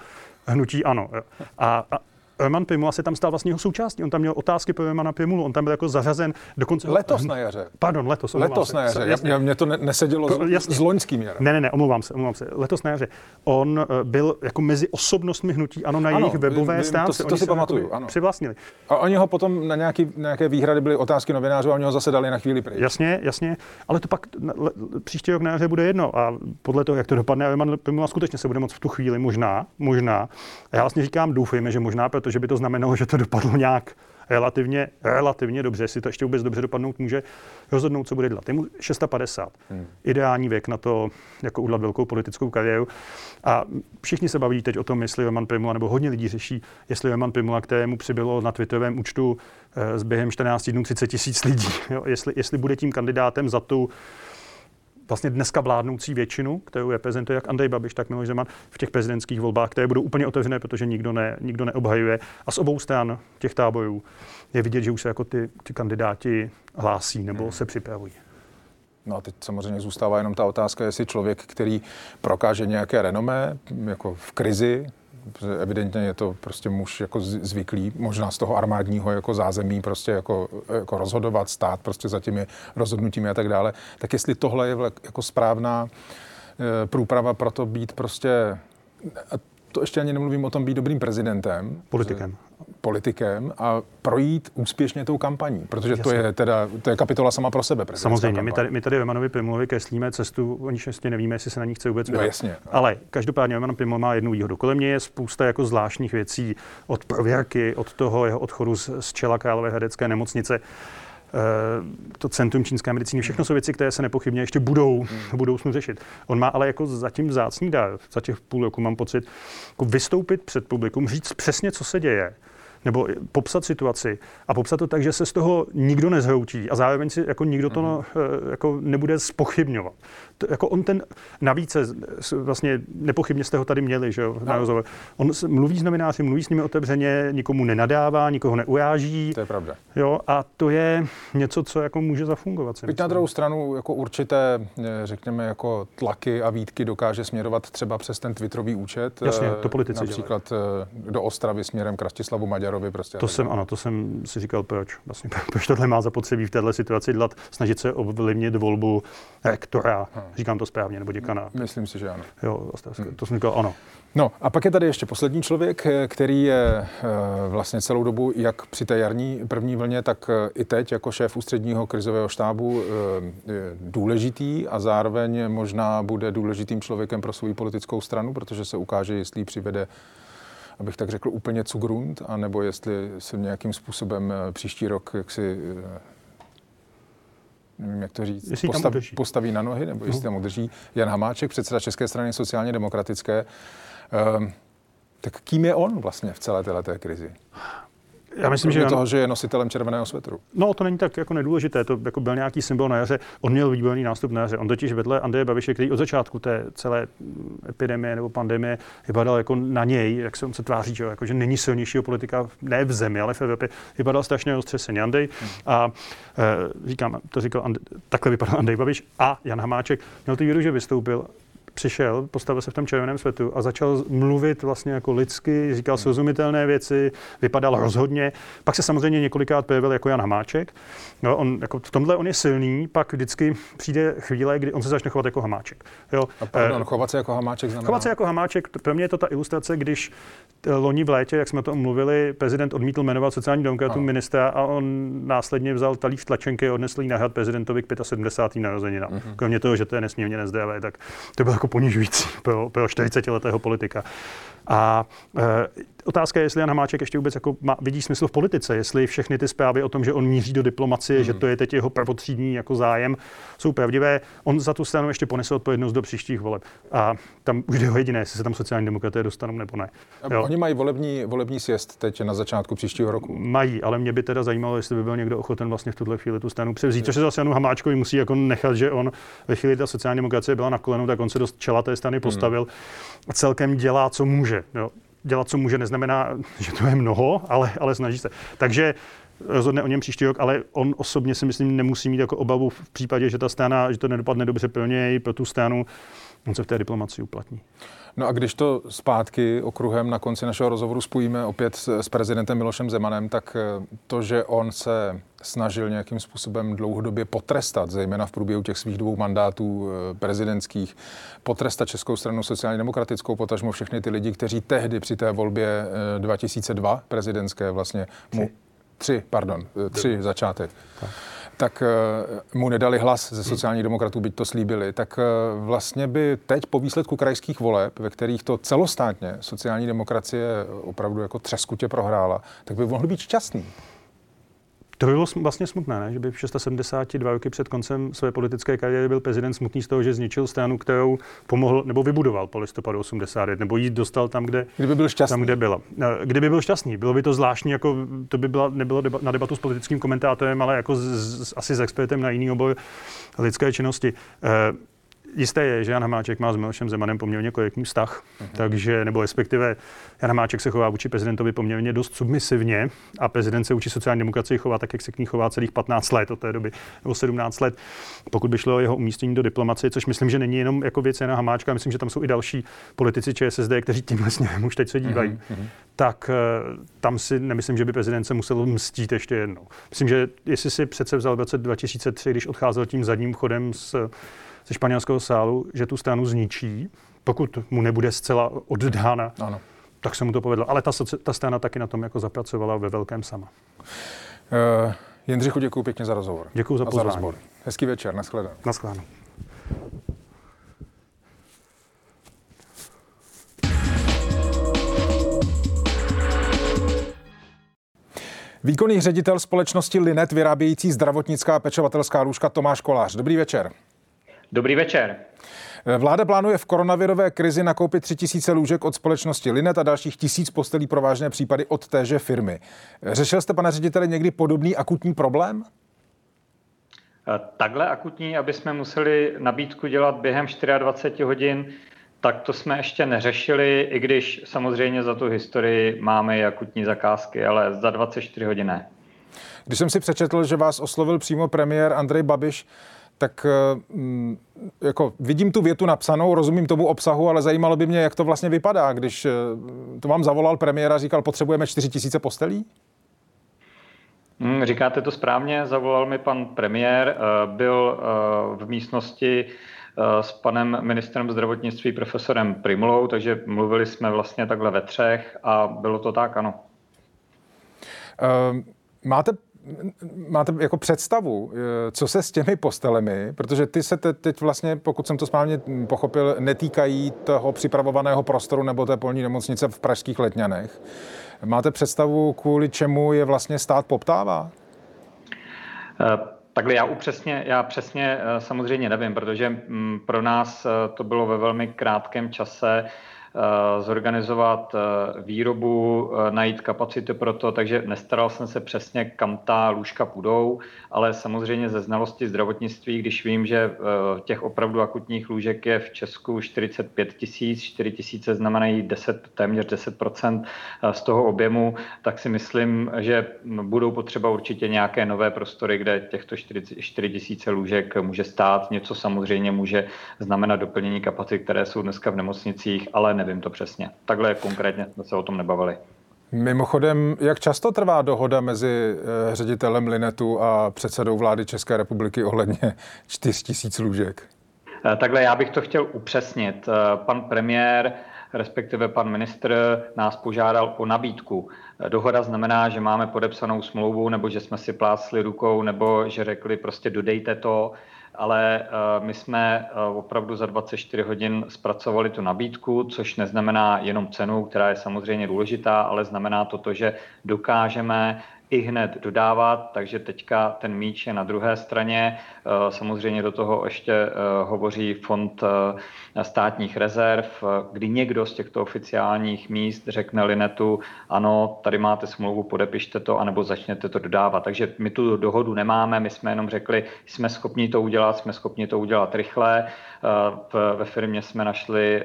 Hnutí ANO. A, a Roman Primula se tam stal vlastně jeho součástí. On tam měl otázky pro Romana Primulu, on tam byl jako zařazen dokonce. Letos na jaře. Pardon, letos. Letos na jaře. Já, mě to nesedělo pro, s, s loňským jarem. Ne, ne, ne, omlouvám se, omlouvám se. Letos na jaře. On uh, byl jako mezi osobnostmi hnutí, ano, na ano, jejich webové stránce. To, to si pamatuju, ano. Přivlastnili. A oni ho potom na nějaký, nějaké výhrady byly otázky novinářů a oni ho zase dali na chvíli pryč. Jasně, jasně, ale to pak le, příští rok na jaře bude jedno a podle toho, jak to dopadne, Roman Primula skutečně se bude moc v tu chvíli možná, možná. A já vlastně říkám, doufejme, že možná, protože by to znamenalo, že to dopadlo nějak relativně, relativně dobře, si to ještě vůbec dobře dopadnout může, rozhodnout, co bude dělat. Je mu 650. Hmm. Ideální věk na to, jako udělat velkou politickou kariéru. A všichni se baví teď o tom, jestli Roman Primula, nebo hodně lidí řeší, jestli Roman Primula, kterému přibylo na Twitterovém účtu s během 14 dnů 30 tisíc lidí, [LAUGHS] jo, jestli, jestli bude tím kandidátem za tu vlastně dneska vládnoucí většinu, kterou reprezentuje jak Andrej Babiš, tak Miloš Zeman v těch prezidentských volbách, které budou úplně otevřené, protože nikdo, ne, nikdo neobhajuje. A z obou stran těch táborů je vidět, že už se jako ty, ty kandidáti hlásí nebo hmm. se připravují. No a teď samozřejmě zůstává jenom ta otázka, jestli člověk, který prokáže nějaké renomé, jako v krizi, evidentně je to prostě muž jako zvyklý, možná z toho armádního jako zázemí prostě jako, jako rozhodovat, stát prostě za těmi rozhodnutími a tak dále, tak jestli tohle je jako správná e, průprava pro to být prostě, a to ještě ani nemluvím o tom být dobrým prezidentem. Politikem politikem a projít úspěšně tou kampaní, protože Jasně. to je teda to je kapitola sama pro sebe. Samozřejmě, my tady, my tady Romanovi Primlovi kreslíme cestu, oni ještě nevíme, jestli se na ní chce vůbec no. No, jasně. Ale každopádně Roman Priml má jednu výhodu. Kolem mě je spousta jako zvláštních věcí, od prověrky, od toho jeho odchodu z, z čela Králové hradecké nemocnice to Centrum čínské medicíny, všechno jsou věci, které se nepochybně ještě budou v budoucnu řešit. On má ale jako zatím vzácný dar, za těch půl roku mám pocit, jako vystoupit před publikum, říct přesně, co se děje nebo popsat situaci a popsat to tak, že se z toho nikdo nezhroutí a zároveň si jako nikdo to mm-hmm. jako nebude spochybňovat. Jako on ten, navíc vlastně nepochybně jste ho tady měli, že jo, na no. rozhovor. On mluví s novináři, mluví s nimi otevřeně, nikomu nenadává, nikoho neuráží. To je pravda. Jo, a to je něco, co jako může zafungovat. Byť na druhou stranu jako určité, eh, řekněme, jako tlaky a výtky dokáže směrovat třeba přes ten Twitterový účet. Jasně, to politici Například dělají. do Ostravy směrem k Rastislavu Maďarovi prostě. To jsem, ano, to jsem si říkal, proč. Vlastně, [LAUGHS] proč tohle má zapotřebí v této situaci dělat, snažit se ovlivnit volbu rektora, hmm. Říkám to správně, nebo děkana. Myslím si, že ano. Jo, hmm. to jsem říkal, ano. No a pak je tady ještě poslední člověk, který je eh, vlastně celou dobu, jak při té jarní první vlně, tak eh, i teď jako šéf ústředního krizového štábu eh, důležitý a zároveň možná bude důležitým člověkem pro svou politickou stranu, protože se ukáže, jestli přivede abych tak řekl, úplně cugrund, anebo jestli se nějakým způsobem eh, příští rok jaksi eh, nevím, jak to říct, jestli postaví, postaví na nohy, nebo jestli uh. tam udrží Jan Hamáček, předseda České strany sociálně demokratické. Um, tak kým je on vlastně v celé této krizi? Já myslím, že toho, že je nositelem červeného svetru. No, to není tak jako nedůležité, to jako byl nějaký symbol na jaře. On měl výborný nástup na jaře. On totiž vedle Andreje Babiše, který od začátku té celé epidemie nebo pandemie vypadal jako na něj, jak se on se tváří, že, jako, že není silnějšího politika ne v zemi, ale v Evropě, vypadal strašně roztřeseně Andrej. Hmm. A e, říkám, to říkal, Andrej, takhle vypadal Andrej Babiš a Jan Hamáček. Měl tu víru, že vystoupil přišel, postavil se v tom červeném světu a začal mluvit vlastně jako lidsky, říkal hmm. srozumitelné věci, vypadal rozhodně. Pak se samozřejmě několikrát projevil jako Jan Hamáček. No, on, jako v tomhle on je silný, pak vždycky přijde chvíle, kdy on se začne chovat jako Hamáček. Jo. A pardon, eh, chovat se jako Hamáček znamená? Chovat se jako Hamáček, pro mě je to ta ilustrace, když eh, loni v létě, jak jsme o tom mluvili, prezident odmítl jmenovat sociální demokratům ministra a on následně vzal talíř tlačenky a odnesl ji na hrad prezidentovi k 75. narozeninám. Mm-hmm. Kromě toho, že to je nesmírně nezdravé, tak to bylo jako ponižující pro, pro 40-letého politika. A e, otázka je, jestli Jan Hamáček ještě vůbec jako má, vidí smysl v politice, jestli všechny ty zprávy o tom, že on míří do diplomacie, mm. že to je teď jeho prvotřídní jako zájem, jsou pravdivé. On za tu stranu ještě ponese odpovědnost do příštích voleb. A tam už jde o jediné, jestli se tam sociální demokraté dostanou nebo ne. Jo. Oni mají volební, volební sjezd teď na začátku příštího roku. Mají, ale mě by teda zajímalo, jestli by byl někdo ochoten vlastně v tuhle chvíli tu stranu převzít. Což se zase Janu Hamáčkovi musí jako nechat, že on ve chvíli ta sociální demokracie byla na kolenu, tak on se do čela té strany postavil mm. a celkem dělá, co může. Jo dělat, co může, neznamená, že to je mnoho, ale, ale snaží se. Takže rozhodne o něm příští rok, ale on osobně si myslím nemusí mít jako obavu v případě, že ta strana, že to nedopadne dobře pro něj, pro tu stranu, on se v té diplomaci uplatní. No a když to zpátky okruhem na konci našeho rozhovoru spojíme opět s prezidentem Milošem Zemanem, tak eh, to, že on se snažil nějakým způsobem dlouhodobě potrestat, zejména v průběhu těch svých dvou mandátů eh, prezidentských, potrestat Českou stranu sociálně demokratickou, potažmo všechny ty lidi, kteří tehdy při té volbě 2002 eh, prezidentské vlastně mu... Tři, pardon, tři začátek. Tak tak eh, mu nedali hlas ze sociálních demokratů, byť to slíbili, tak eh, vlastně by teď po výsledku krajských voleb, ve kterých to celostátně sociální demokracie opravdu jako třeskutě prohrála, tak by mohl být šťastný. To by bylo vlastně smutné, ne? že by v 672 roky před koncem své politické kariéry byl prezident smutný z toho, že zničil stranu, kterou pomohl nebo vybudoval po listopadu 89, nebo jí dostal tam, kde, Kdyby byl šťastný. tam, kde byla. Eh, kdyby byl šťastný, bylo by to zvláštní, jako to by byla, nebylo deba, na debatu s politickým komentátorem, ale jako z, z, asi s expertem na jiný obor lidské činnosti. Eh, Jisté je, že Jan Hamáček má s Milošem Zemanem poměrně korektní vztah, uh-huh. takže, nebo respektive Jan Hamáček se chová vůči prezidentovi poměrně dost submisivně a prezident se vůči sociální demokracii chová tak, jak se k ní chová celých 15 let od té doby, nebo 17 let, pokud by šlo o jeho umístění do diplomacie, což myslím, že není jenom jako věc Jana Hamáčka, myslím, že tam jsou i další politici ČSSD, kteří tímhle [LAUGHS] směrem už teď se dívají, uh-huh. tak eh, tam si nemyslím, že by prezident se musel mstít ještě jednou. Myslím, že jestli si přece vzal v roce 2003, když odcházel tím zadním chodem s ze španělského sálu, že tu stranu zničí, pokud mu nebude zcela oddána, ano. tak se mu to povedlo. Ale ta, ta strana taky na tom jako zapracovala ve velkém sama. Uh, Jindřichu, děkuji pěkně za rozhovor. Děkuji za pozvání. Za rozhovor. Hezký večer, nashledanou. Nashledanou. Výkonný ředitel společnosti Linet vyrábějící zdravotnická pečovatelská lůžka Tomáš Kolář. Dobrý večer. Dobrý večer. Vláda plánuje v koronavirové krizi nakoupit 3000 lůžek od společnosti Linet a dalších tisíc postelí pro vážné případy od téže firmy. Řešil jste, pane řediteli, někdy podobný akutní problém? Eh, takhle akutní, aby jsme museli nabídku dělat během 24 hodin, tak to jsme ještě neřešili, i když samozřejmě za tu historii máme i akutní zakázky, ale za 24 hodin ne. Když jsem si přečetl, že vás oslovil přímo premiér Andrej Babiš, tak eh, mm, jako vidím tu větu napsanou, rozumím tomu obsahu, ale zajímalo by mě, jak to vlastně vypadá, když eh, to vám zavolal premiér a říkal, potřebujeme 4 tisíce postelí? Hmm, říkáte to správně, zavolal mi pan premiér, eh, byl v místnosti s panem ministrem zdravotnictví profesorem Primulou, takže mluvili jsme vlastně takhle ve třech a bylo to tak, ano. Máte máte jako představu, eh, co se s těmi postelemi, protože ty se teď vlastně, pokud jsem to správně pochopil, netýkají toho připravovaného prostoru nebo té polní nemocnice v pražských letňanech. Máte představu, kvůli čemu je vlastně stát poptává? Eh, takhle já upřesně, já přesně eh, samozřejmě nevím, protože mm, pro nás to bylo ve velmi krátkém čase zorganizovat eh, výrobu, eh, najít kapacity pro to, takže nestaral jsem se přesně, kam ta lůžka půjdou, ale samozřejmě ze znalosti zdravotnictví, když vím, že těch opravdu akutních lůžek je v Česku 45 tisíc, 4 tisíce znamenají 10, téměř 10% z toho objemu, tak si myslím, že budou potřeba určitě nějaké nové prostory, kde těchto 4 tisíce lůžek může stát. Něco samozřejmě může znamenat doplnění kapacit, které jsou dneska v nemocnicích, ale nevím to přesně. Takhle konkrétně jsme se o tom nebavili. Mimochodem, jak často trvá dohoda mezi eh, ředitelem Linetu a předsedou vlády České republiky ohledně 4000 lůžek? Eh, takhle já bych to chtěl upřesnit. Eh, pan premiér, respektive pan ministr, nás požádal o nabídku. Dohoda znamená, že máme podepsanou smlouvu, nebo že jsme si plásli rukou, nebo že řekli prostě dodejte to ale eh, my jsme eh, opravdu za 24 hodin zpracovali tu nabídku, což neznamená jenom cenu, která je samozřejmě důležitá, ale znamená to to, že dokážeme i hned dodávat, takže teďka ten míč je na druhé straně. Eh, samozřejmě do toho ještě eh, hovoří fond eh, státních rezerv, kdy někdo z těchto oficiálních míst řekne Linetu, ano, tady máte smlouvu, podepište to, anebo začněte to dodávat. Takže my tu dohodu nemáme, my jsme jenom řekli, jsme schopni to udělat, jsme schopni to udělat rychle. Ve firmě jsme našli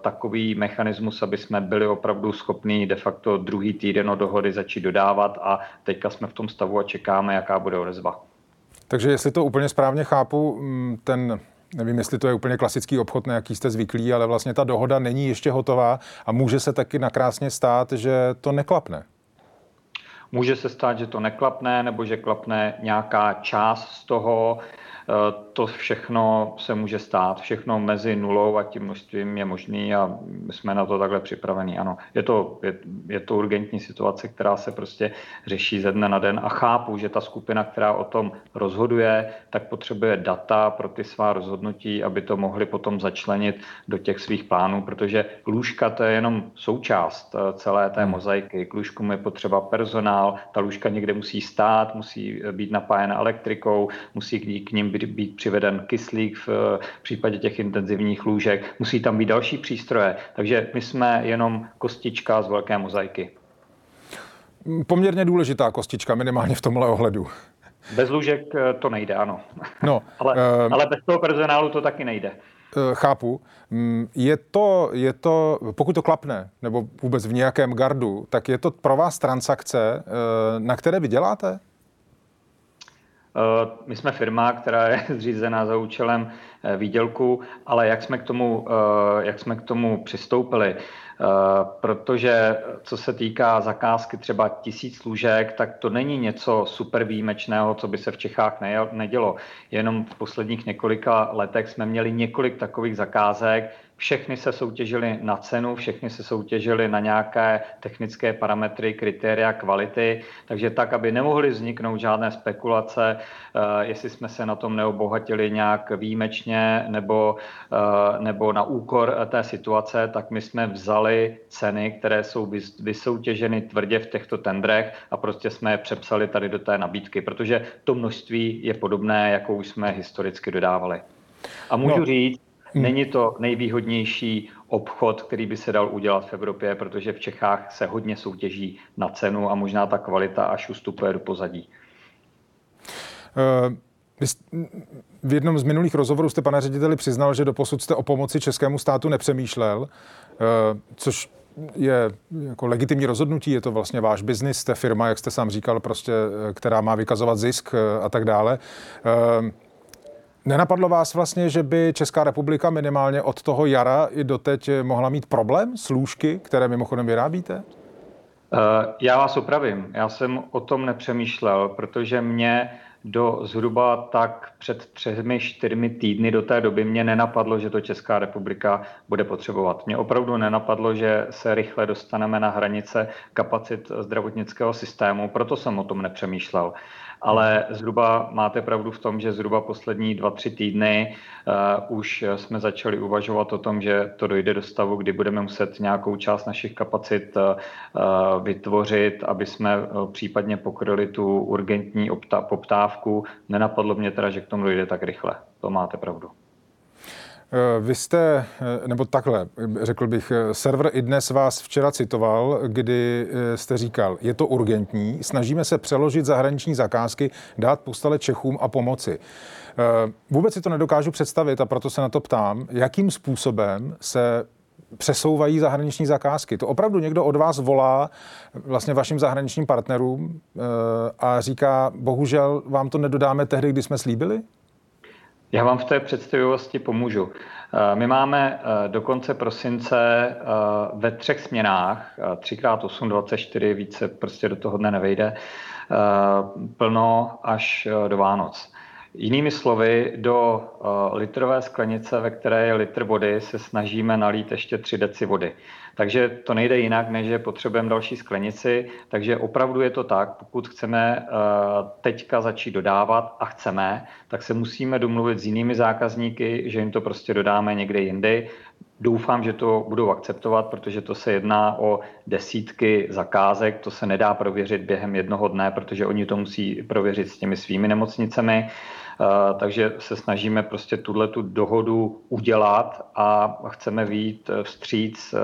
takový mechanismus, aby jsme byli opravdu schopní de facto druhý týden od dohody začít dodávat a teďka jsme v tom stavu a čekáme, jaká bude odezva. Takže jestli to úplně správně chápu, mm, ten nevím, jestli to je úplně klasický obchod, na jaký jste zvyklí, ale vlastně ta dohoda není ještě hotová a může se taky nakrásně stát, že to neklapne. Může se stát, že to neklapne, nebo že klapne nějaká část z toho. Eh, to všechno se může stát, všechno mezi nulou a tím množstvím je možný a jsme na to takhle připravení. Ano, je to, je, je to urgentní situace, která se prostě řeší ze dne na den a chápu, že ta skupina, která o tom rozhoduje, tak potřebuje data pro ty svá rozhodnutí, aby to mohli potom začlenit do těch svých plánů, protože lůžka to je jenom součást eh, celé té hmm. mozaiky. K lůžkům je potřeba personál, personál, ta lůžka někde musí stát, musí být napájena elektrikou, musí k ním být, být přiveden kyslík v případě těch intenzivních lůžek, musí tam být další přístroje. Takže my jsme jenom kostička z velké mozaiky. Poměrně důležitá kostička, minimálně v tomhle ohledu. Bez lůžek eh, to nejde, ano. No, [LAUGHS] ale, uh, ale bez toho personálu to taky nejde. Uh, chápu. Mm, je to, je to, pokud to klapne, nebo vůbec v nějakém gardu, tak je to pro vás transakce, uh, na které vy děláte? My jsme firma, která je [LAUGHS] zřízená za účelem výdělku, ale jak jsme k tomu, jak jsme k tomu přistoupili, Eh, protože co se týká zakázky třeba tisíc služek, tak to není něco super výjimečného, co by se v Čechách nedělo. Jenom v posledních několika letech jsme měli několik takových zakázek, všechny se soutěžily na cenu, všechny se soutěžily na nějaké technické parametry, kritéria kvality, takže tak, aby nemohly vzniknout žádné spekulace, eh, jestli jsme se na tom neobohatili nějak výjimečně nebo, eh, nebo na úkor té situace, tak my jsme vzali ceny, které jsou vysoutěženy tvrdě v těchto tendrech a prostě jsme je přepsali tady do té nabídky, protože to množství je podobné, jakou jsme historicky dodávali. A můžu no. říct. Není to nejvýhodnější obchod, který by se dal udělat v Evropě, protože v Čechách se hodně soutěží na cenu a možná ta kvalita až ustupuje do pozadí. Uh... V jednom z minulých rozhovorů jste, pane řediteli, přiznal, že do posud jste o pomoci českému státu nepřemýšlel, eh, což je jako legitimní rozhodnutí, je to vlastně váš biznis, jste firma, jak jste sám říkal, prostě, eh, která má vykazovat zisk a tak dále. Nenapadlo vás vlastně, že by Česká republika minimálně od toho jara i doteď mohla mít problém s lůžky, které mimochodem vyrábíte? Eh, já vás opravím. Já jsem o tom nepřemýšlel, protože mě do zhruba tak před třemi, čtyřmi týdny do té doby mě nenapadlo, že to Česká republika bude potřebovat. Mě opravdu nenapadlo, že se rychle dostaneme na hranice kapacit zdravotnického systému, proto jsem o tom nepřemýšlel ale zhruba máte pravdu v tom, že zhruba poslední dva, tři týdny uh, už jsme začali uvažovat o tom, že to dojde do stavu, kdy budeme muset nějakou část našich kapacit uh, vytvořit, aby jsme uh, případně pokryli tu urgentní poptávku. Nenapadlo mě teda, že k tomu dojde tak rychle. To máte pravdu. Eh, vy jste, eh, nebo takhle, řekl bych, eh, server i dnes vás včera citoval, kdy jste říkal, je to urgentní, snažíme se přeložit zahraniční zakázky, dát postale Čechům a pomoci. Vůbec si to nedokážu představit a proto se na to ptám, jakým způsobem se přesouvají zahraniční zakázky. To opravdu někdo od vás volá vlastně vašim zahraničním partnerům a říká, bohužel vám to nedodáme tehdy, kdy jsme slíbili? Já vám v té představivosti pomůžu. Eh, my máme eh, do konce prosince eh, ve třech směnách, 3x8, 24, více prostě do toho dne nevejde, plno až do Vánoc. Jinými slovy, do litrové sklenice, ve které je litr vody, se snažíme nalít ještě 3 deci vody. Takže to nejde jinak, než že potřebujeme další sklenici. Takže opravdu je to tak, pokud chceme eh, teďka začít dodávat a chceme, tak se musíme domluvit s jinými zákazníky, že jim to prostě dodáme někde jindy. Doufám, že to budou akceptovat, protože to se jedná o desítky zakázek, to se nedá prověřit během jednoho dne, protože oni to musí prověřit s těmi svými nemocnicemi. Takže se snažíme prostě tuhle tu dohodu udělat a chceme výjít eh, vstříc eh,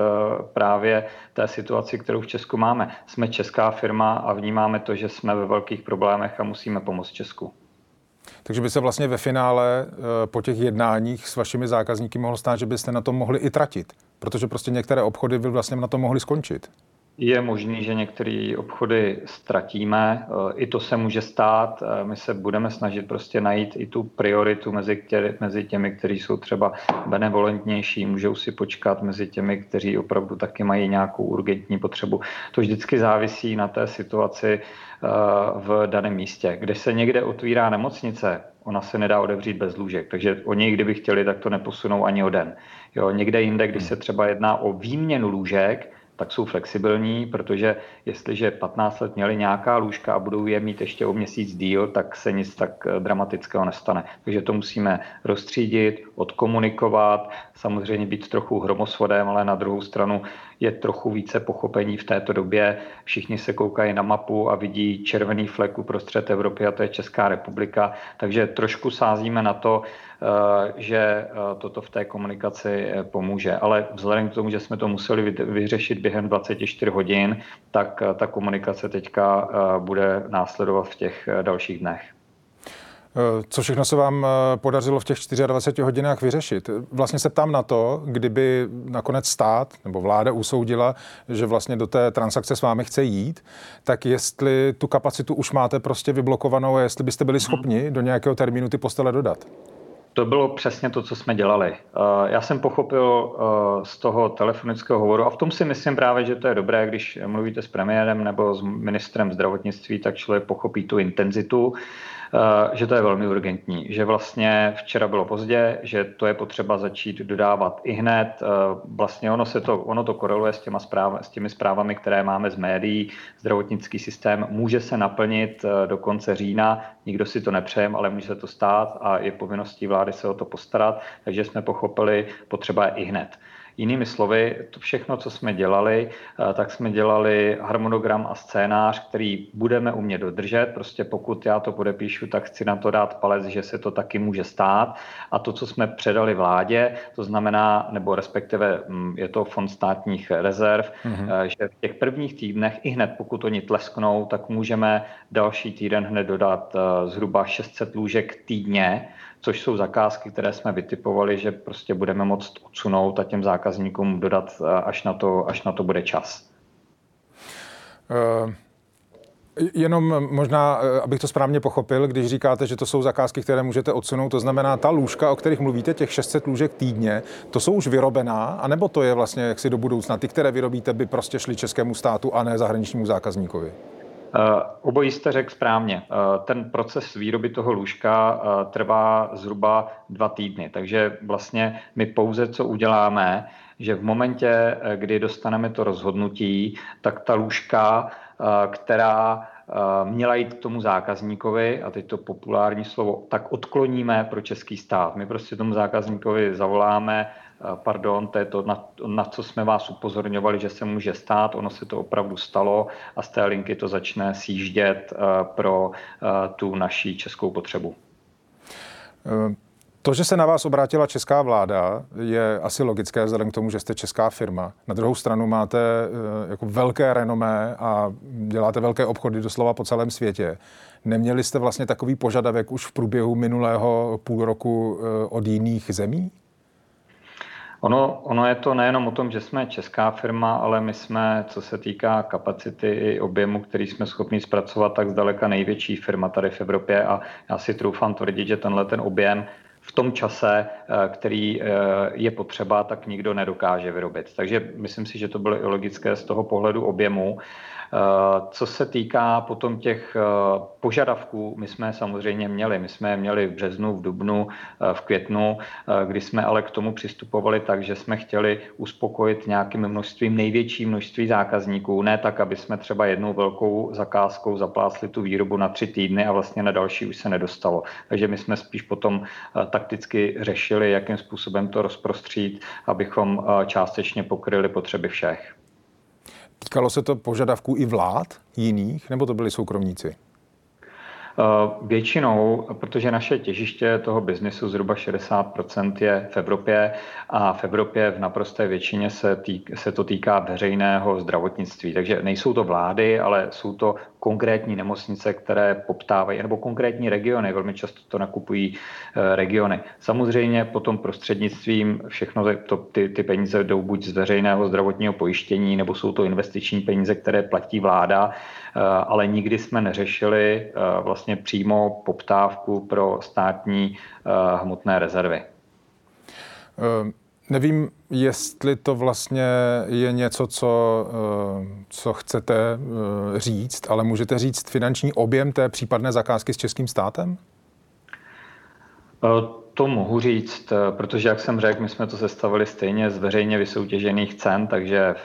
právě té situaci, kterou v Česku máme. Jsme česká firma a vnímáme to, že jsme ve velkých problémech a musíme pomoct Česku. Takže by se vlastně ve finále po těch jednáních s vašimi zákazníky mohlo stát, že byste na tom mohli i tratit, protože prostě některé obchody by vlastně na tom mohli skončit. Je možný, že některé obchody ztratíme, i to se může stát. My se budeme snažit prostě najít i tu prioritu mezi, tě, mezi těmi, kteří jsou třeba benevolentnější, můžou si počkat mezi těmi, kteří opravdu taky mají nějakou urgentní potřebu. To vždycky závisí na té situaci eh, v daném místě. Když se někde otvírá nemocnice, ona se nedá odevřít bez lůžek, takže oni, kdyby chtěli, tak to neposunou ani o den. Jo, někde jinde, když se třeba jedná o výměnu lůžek, tak jsou flexibilní, protože jestliže 15 let měli nějaká lůžka a budou je mít ještě o měsíc díl, tak se nic tak eh, dramatického nestane. Takže to musíme rozstřídit, odkomunikovat, samozřejmě být trochu hromosvodem, ale na druhou stranu je trochu více pochopení v této době. Všichni se koukají na mapu a vidí červený flek uprostřed Evropy a to je Česká republika. Takže trošku sázíme na to, že eh, toto v té komunikaci eh, pomůže. Ale vzhledem k tomu, že jsme to museli vyřešit během 24 hodin, tak ta komunikace teďka bude následovat v těch dalších dnech. Eh, co všechno se vám eh, podařilo v těch 24 hodinách vyřešit? Vlastně se ptám na to, kdyby nakonec stát nebo vláda usoudila, že vlastně do té transakce s vámi chce jít, tak jestli tu kapacitu už máte prostě vyblokovanou a jestli byste byli mhm. schopni do nějakého termínu ty postele dodat? To bylo přesně to, co jsme dělali. Eh, já jsem pochopil z toho telefonického hovoru a v tom si myslím právě, že to je dobré, když mluvíte s premiérem nebo s ministrem zdravotnictví, tak člověk pochopí tu intenzitu. Eh, že to je velmi urgentní, že vlastně včera bylo pozdě, že to je potřeba začít dodávat i hned. Eh, vlastně ono, se to, ono to koreluje s, těma zpráv, s těmi zprávami, které máme z médií. Zdravotnický systém může se naplnit eh, do konce října, nikdo si to nepřejem, ale může se to stát a je povinností vlády se o to postarat, takže jsme pochopili, potřeba je i hned. Jinými slovy, to všechno, co jsme dělali, eh, tak jsme dělali harmonogram a scénář, který budeme umět dodržet. Prostě pokud já to podepíšu, tak chci na to dát palec, že se to taky může stát. A to, co jsme předali vládě, to znamená, nebo respektive mm, je to fond státních rezerv, mm-hmm. že v těch prvních týdnech, i hned pokud oni tlesknou, tak můžeme další týden hned dodat eh, zhruba 600 lůžek týdně, což jsou zakázky, které jsme vytipovali, že prostě budeme moct odsunout a těm zákazníkům dodat, eh, až na to, až na to bude čas. Uh... Jenom možná, eh, abych to správně pochopil, když říkáte, že to jsou zakázky, které můžete odsunout, to znamená ta lůžka, o kterých mluvíte, těch 600 lůžek týdně, to jsou už vyrobená, anebo to je vlastně jaksi do budoucna? Ty, které vyrobíte, by prostě šly českému státu a ne zahraničnímu zákazníkovi? Uh, obojí jste řekl správně. Uh, ten proces výroby toho lůžka uh, trvá zhruba dva týdny, takže vlastně my pouze co uděláme, že v momentě, kdy dostaneme to rozhodnutí, tak ta lůžka, která měla jít k tomu zákazníkovi, a teď to populární slovo, tak odkloníme pro český stát. My prostě tomu zákazníkovi zavoláme, pardon, to je to, na, na co jsme vás upozorňovali, že se může stát, ono se to opravdu stalo a z té linky to začne sjíždět pro tu naší českou potřebu. To, že se na vás obrátila česká vláda, je asi logické vzhledem k tomu, že jste česká firma. Na druhou stranu máte jako velké renomé a děláte velké obchody doslova po celém světě. Neměli jste vlastně takový požadavek už v průběhu minulého půl roku od jiných zemí? Ono, ono je to nejenom o tom, že jsme česká firma, ale my jsme, co se týká kapacity i objemu, který jsme schopni zpracovat, tak zdaleka největší firma tady v Evropě a já si troufám tvrdit, že tenhle ten objem v tom čase, eh, který eh, je potřeba, tak nikdo nedokáže vyrobit. Takže myslím si, že to bylo i logické z toho pohledu objemu. Eh, co se týká potom těch eh, požadavků, my jsme samozřejmě měli. My jsme je měli v březnu, v dubnu, eh, v květnu, kdy jsme ale k tomu přistupovali tak, že jsme chtěli uspokojit nějakým množstvím, největší množství zákazníků, ne tak, aby jsme třeba jednou velkou zakázkou zaplásli tu výrobu na tři týdny a vlastně na další už se nedostalo. Takže my jsme spíš potom takticky řešili, jakým způsobem to rozprostřít, abychom částečně pokryli potřeby všech. Týkalo se to požadavků i vlád jiných, nebo to byli soukromníci? Eh, většinou, protože naše těžiště toho biznisu zhruba 60% je v Evropě a v Evropě v naprosté většině se, týk, se to týká veřejného zdravotnictví. Takže nejsou to vlády, ale jsou to konkrétní nemocnice, které poptávají, nebo konkrétní regiony, velmi často to nakupují eh, regiony. Samozřejmě potom prostřednictvím všechno to, ty, ty peníze jdou buď z veřejného zdravotního pojištění, nebo jsou to investiční peníze, které platí vláda, eh, ale nikdy jsme neřešili vlastně vlastně přímo poptávku pro státní eh, hmotné rezervy. Uh, nevím, jestli to vlastně je něco, co, uh, co chcete uh, říct, ale můžete říct finanční objem té případné zakázky s českým státem? to mohu říct, protože jak jsem řekl, my jsme to sestavili stejně z veřejně vysoutěžených cen, takže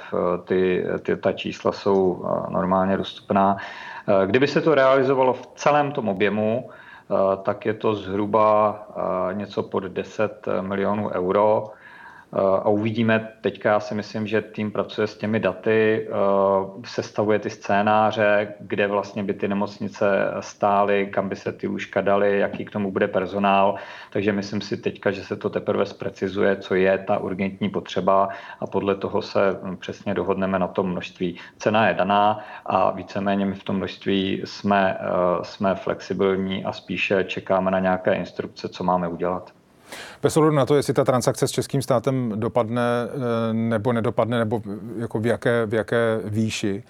ty, ty, ta čísla jsou normálně dostupná. Kdyby se to realizovalo v celém tom objemu, tak je to zhruba něco pod 10 milionů euro. A uvidíme, teďka já si myslím, že tým pracuje s těmi daty, eh, sestavuje ty scénáře, kde vlastně by ty nemocnice stály, kam by se ty lůžka daly, jaký k tomu bude personál. Takže myslím si teďka, že se to teprve zprecizuje, co je ta urgentní potřeba a podle toho se hm, přesně dohodneme na tom množství. Cena je daná a víceméně my v tom množství jsme, eh, jsme flexibilní a spíše čekáme na nějaké instrukce, co máme udělat. Bez ohledu na to, jestli ta transakce s českým státem dopadne eh, nebo nedopadne, nebo jako v jaké, v jaké výši,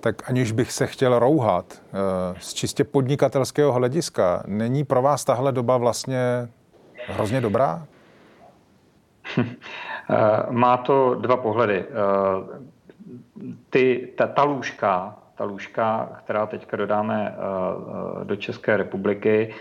tak aniž bych se chtěl rouhat eh, z čistě podnikatelského hlediska, není pro vás tahle doba vlastně hrozně dobrá? [LAUGHS] Eh, má to dva pohledy. Ty, ta, ta lůžka, ta lůžka, která teďka dodáme do České republiky,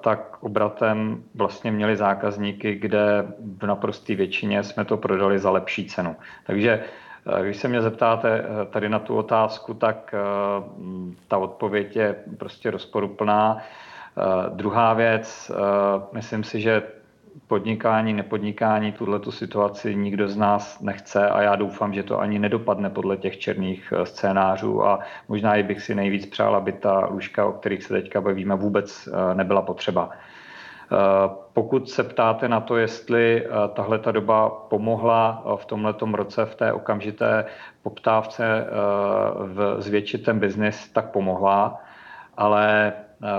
tak obratem vlastně měli zákazníky, kde v naprosté většině jsme to prodali za lepší cenu. Takže eh, když se mě zeptáte eh, tady na tu otázku, tak ta odpověď je prostě rozporuplná. Druhá věc, myslím si, že podnikání, nepodnikání, tuhle tu situaci nikdo z nás nechce a já doufám, že to ani nedopadne podle těch černých eh, scénářů a možná i bych si nejvíc přál, aby ta lůžka, o kterých se teďka bavíme, vůbec eh, nebyla potřeba. Eh, pokud se ptáte na to, jestli tahle ta doba pomohla v tomto roce v té okamžité poptávce v zvětšit ten biznis, tak pomohla, ale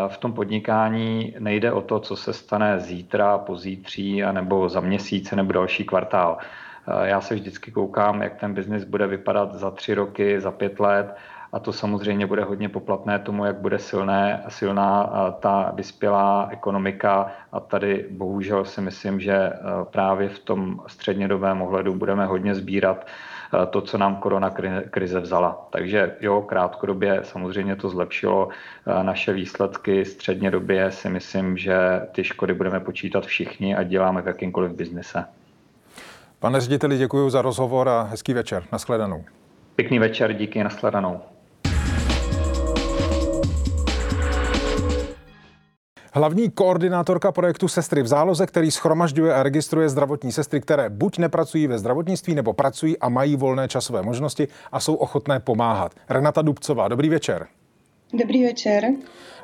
v tom podnikání nejde o to, co se stane zítra, pozítří, nebo za měsíc, nebo další kvartál. Já se vždycky koukám, jak ten biznis bude vypadat za tři roky, za pět let a to samozřejmě bude hodně poplatné tomu, jak bude silné, silná ta vyspělá ekonomika a tady bohužel si myslím, že právě v tom střednědobém ohledu budeme hodně sbírat Eh, to, co nám korona krize vzala. Takže jo, krátkodobě samozřejmě to zlepšilo eh, naše výsledky, středně době si myslím, že ty škody budeme počítat všichni a děláme v jakýmkoliv biznise. Pane řediteli, děkuji za rozhovor a hezký večer. Naschledanou. Pěkný večer, díky, nashledanou. Hlavní koordinátorka projektu Sestry v záloze, který schromažďuje a registruje zdravotní sestry, které buď nepracují ve zdravotnictví, nebo pracují a mají volné časové možnosti a jsou ochotné pomáhat. Renata Dubcová, dobrý večer. Dobrý večer.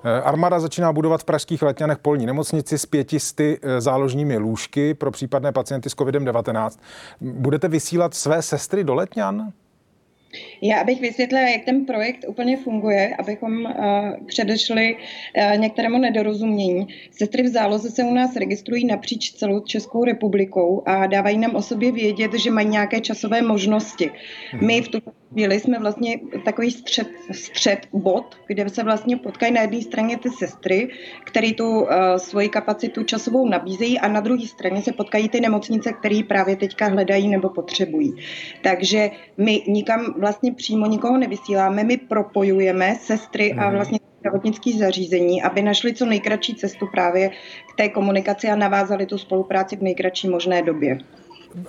Eh, armáda začíná budovat v pražských letňanech polní nemocnici s pětisty eh, záložními lůžky pro případné pacienty s COVID-19. Budete vysílat své sestry do letňan? Já abych vysvětlila, jak ten projekt úplně funguje, abychom uh, předešli uh, některému nedorozumění. Sestry v záloze se u nás registrují napříč celou Českou republikou a dávají nám o sobě vědět, že mají nějaké časové možnosti. My v tuto chvíli jsme vlastně takový střed, střed bod, kde se vlastně potkají na jedné straně ty sestry, které tu uh, svoji kapacitu časovou nabízejí a na druhé straně se potkají ty nemocnice, které právě teďka hledají nebo potřebují. Takže my nikam vlastně přímo nikoho nevysíláme, my propojujeme sestry a mhm. vlastně zdravotnické zařízení, aby našli co nejkratší cestu právě k té komunikaci a navázali tu spolupráci v nejkratší možné době.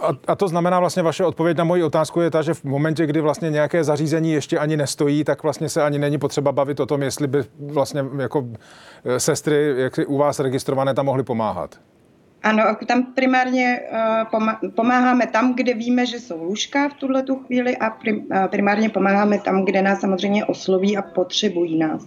A, a to znamená vlastně vaše odpověď na moji otázku je ta, že v momentě, kdy vlastně nějaké zařízení ještě ani nestojí, tak vlastně se ani není potřeba bavit o tom, jestli by vlastně jako eh, sestry, jak u vás registrované, tam mohly pomáhat. Ano, tam primárně uh, pomáháme tam, kde víme, že jsou lůžka v tuhle tu chvíli a uh, primárně pomáháme tam, kde nás samozřejmě osloví a potřebují nás.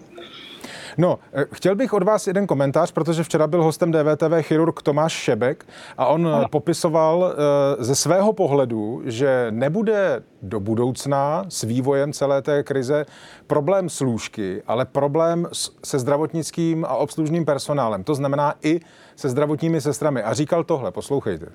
No, eh, chtěl bych od vás jeden komentář, protože včera byl hostem DVTV chirurg Tomáš Šebek a on ano. popisoval ze svého pohledu, že nebude do budoucna s vývojem celé té krize problém s lůžky, ale problém se zdravotnickým a obslužným personálem. To znamená i se zdravotními sestrami. A říkal tohle, poslouchejte.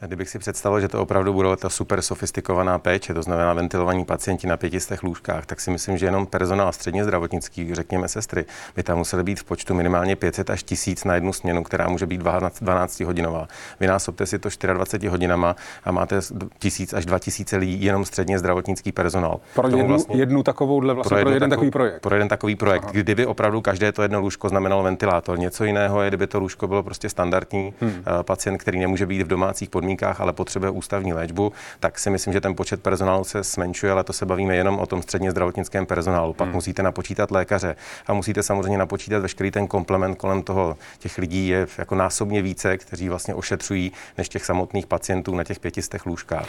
Kdybych si představil, že to opravdu bude ta super sofistikovaná péče, to znamená ventilovaní pacienti na pětistech lůžkách, tak si myslím, že jenom personál středně zdravotnický, řekněme sestry, by tam museli být v počtu minimálně 500 až 1000 na jednu směnu, která může být 12 hodinová. Vynásobte si to 24 hodinama a máte 1000 až 2000 lidí jenom středně zdravotnický personál. Pro jednu, vlastně, jednu takovou vlastně pro, pro jeden takový, takový projekt. Pro jeden takový projekt, Aha. kdyby opravdu každé to jedno lůžko znamenalo ventilátor. Něco jiného je, kdyby to lůžko bylo prostě standardní hmm. Eh, pacient, který nemůže být v domácích podmínkách, ale potřebuje ústavní léčbu, tak si myslím, že ten počet personálu se zmenšuje, ale to se bavíme jenom o tom středně zdravotnickém personálu. Pak hmm. musíte napočítat lékaře a musíte samozřejmě napočítat veškerý ten komplement kolem toho. Těch lidí je jako násobně více, kteří vlastně ošetřují, než těch samotných pacientů na těch pětistech lůžkách.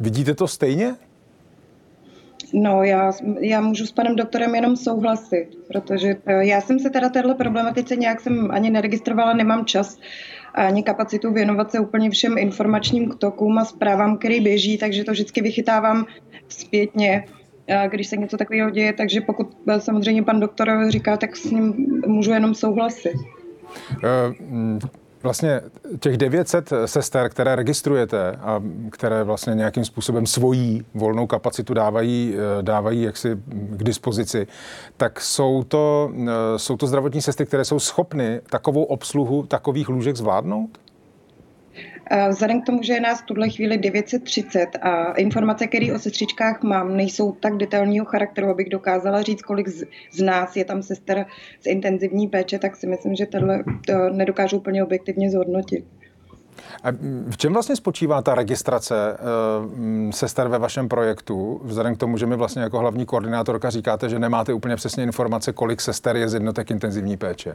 Vidíte to stejně? No, já, já můžu s panem doktorem jenom souhlasit, protože já jsem se teda téhle problematice nějak jsem ani neregistrovala, nemám čas ani kapacitu věnovat se úplně všem informačním tokům a zprávám, který běží, takže to vždycky vychytávám zpětně, když se něco takového děje, takže pokud samozřejmě pan doktor říká, tak s ním můžu jenom souhlasit. Uh, Vlastně těch 900 sester, které registrujete a které vlastně nějakým způsobem svojí volnou kapacitu dávají, dávají jaksi k dispozici, tak jsou to, jsou to zdravotní sestry, které jsou schopny takovou obsluhu takových lůžek zvládnout? Vzhledem k tomu, že je nás v tuhle chvíli 930 a informace, které o sestřičkách mám, nejsou tak detailního charakteru, abych dokázala říct, kolik z, z nás je tam sester z intenzivní péče, tak si myslím, že tohle to nedokážu úplně objektivně zhodnotit. A v čem vlastně spočívá ta registrace uh, sester ve vašem projektu? Vzhledem k tomu, že mi vlastně jako hlavní koordinátorka říkáte, že nemáte úplně přesně informace, kolik sester je z jednotek intenzivní péče.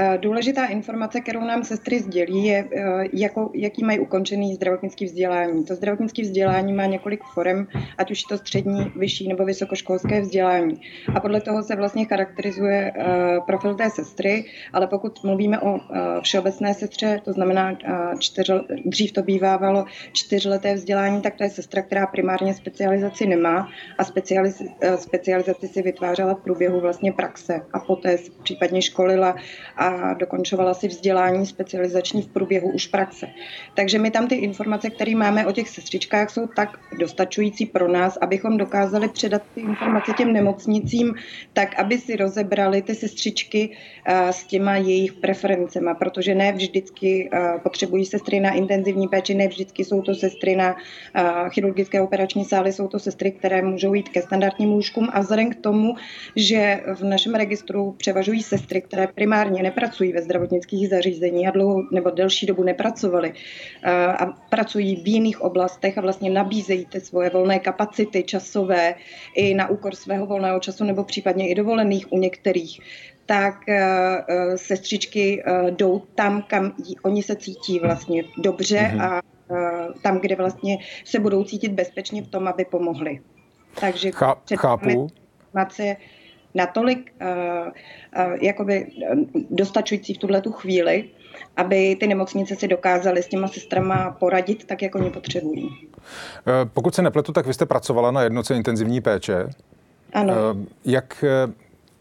Eh, důležitá informace, kterou nám sestry sdělí, je, eh, jako, jaký mají ukončený zdravotnický vzdělání. To zdravotnické vzdělání má několik forem, ať už je to střední, vyšší nebo vysokoškolské vzdělání. A podle toho se vlastně charakterizuje eh, profil té sestry, ale pokud mluvíme o všeobecné sestře, to znamená, čtyř, dřív to bývávalo čtyřleté vzdělání, tak to je sestra, která primárně specializaci nemá a specializ, specializaci si vytvářela v průběhu vlastně praxe a poté případně školila a a dokončovala si vzdělání specializační v průběhu už praxe. Takže my tam ty informace, které máme o těch sestřičkách, jsou tak dostačující pro nás, abychom dokázali předat ty informace těm nemocnicím, tak aby si rozebrali ty sestřičky eh, s těma jejich preferencema, protože ne vždycky eh, potřebují sestry na intenzivní péči, ne vždycky jsou to sestry na eh, chirurgické operační sály, jsou to sestry, které můžou jít ke standardním lůžkům a vzhledem k tomu, že v našem registru převažují sestry, které primárně nepracují ve zdravotnických zařízení a dlouho nebo delší dobu nepracovali a pracují v jiných oblastech a vlastně nabízejí ty svoje volné kapacity časové i na úkor svého volného času nebo případně i dovolených u některých, tak sestřičky jdou tam, kam oni se cítí vlastně dobře mm-hmm. a tam, kde vlastně se budou cítit bezpečně v tom, aby pomohli. Takže chápu. Informace natolik uh, uh, jakoby dostačující v tuhle tu chvíli, aby ty nemocnice si dokázaly s těma sestrama poradit tak, jak oni potřebují. Pokud se nepletu, tak vy jste pracovala na jednoce intenzivní péče. Ano. Jak,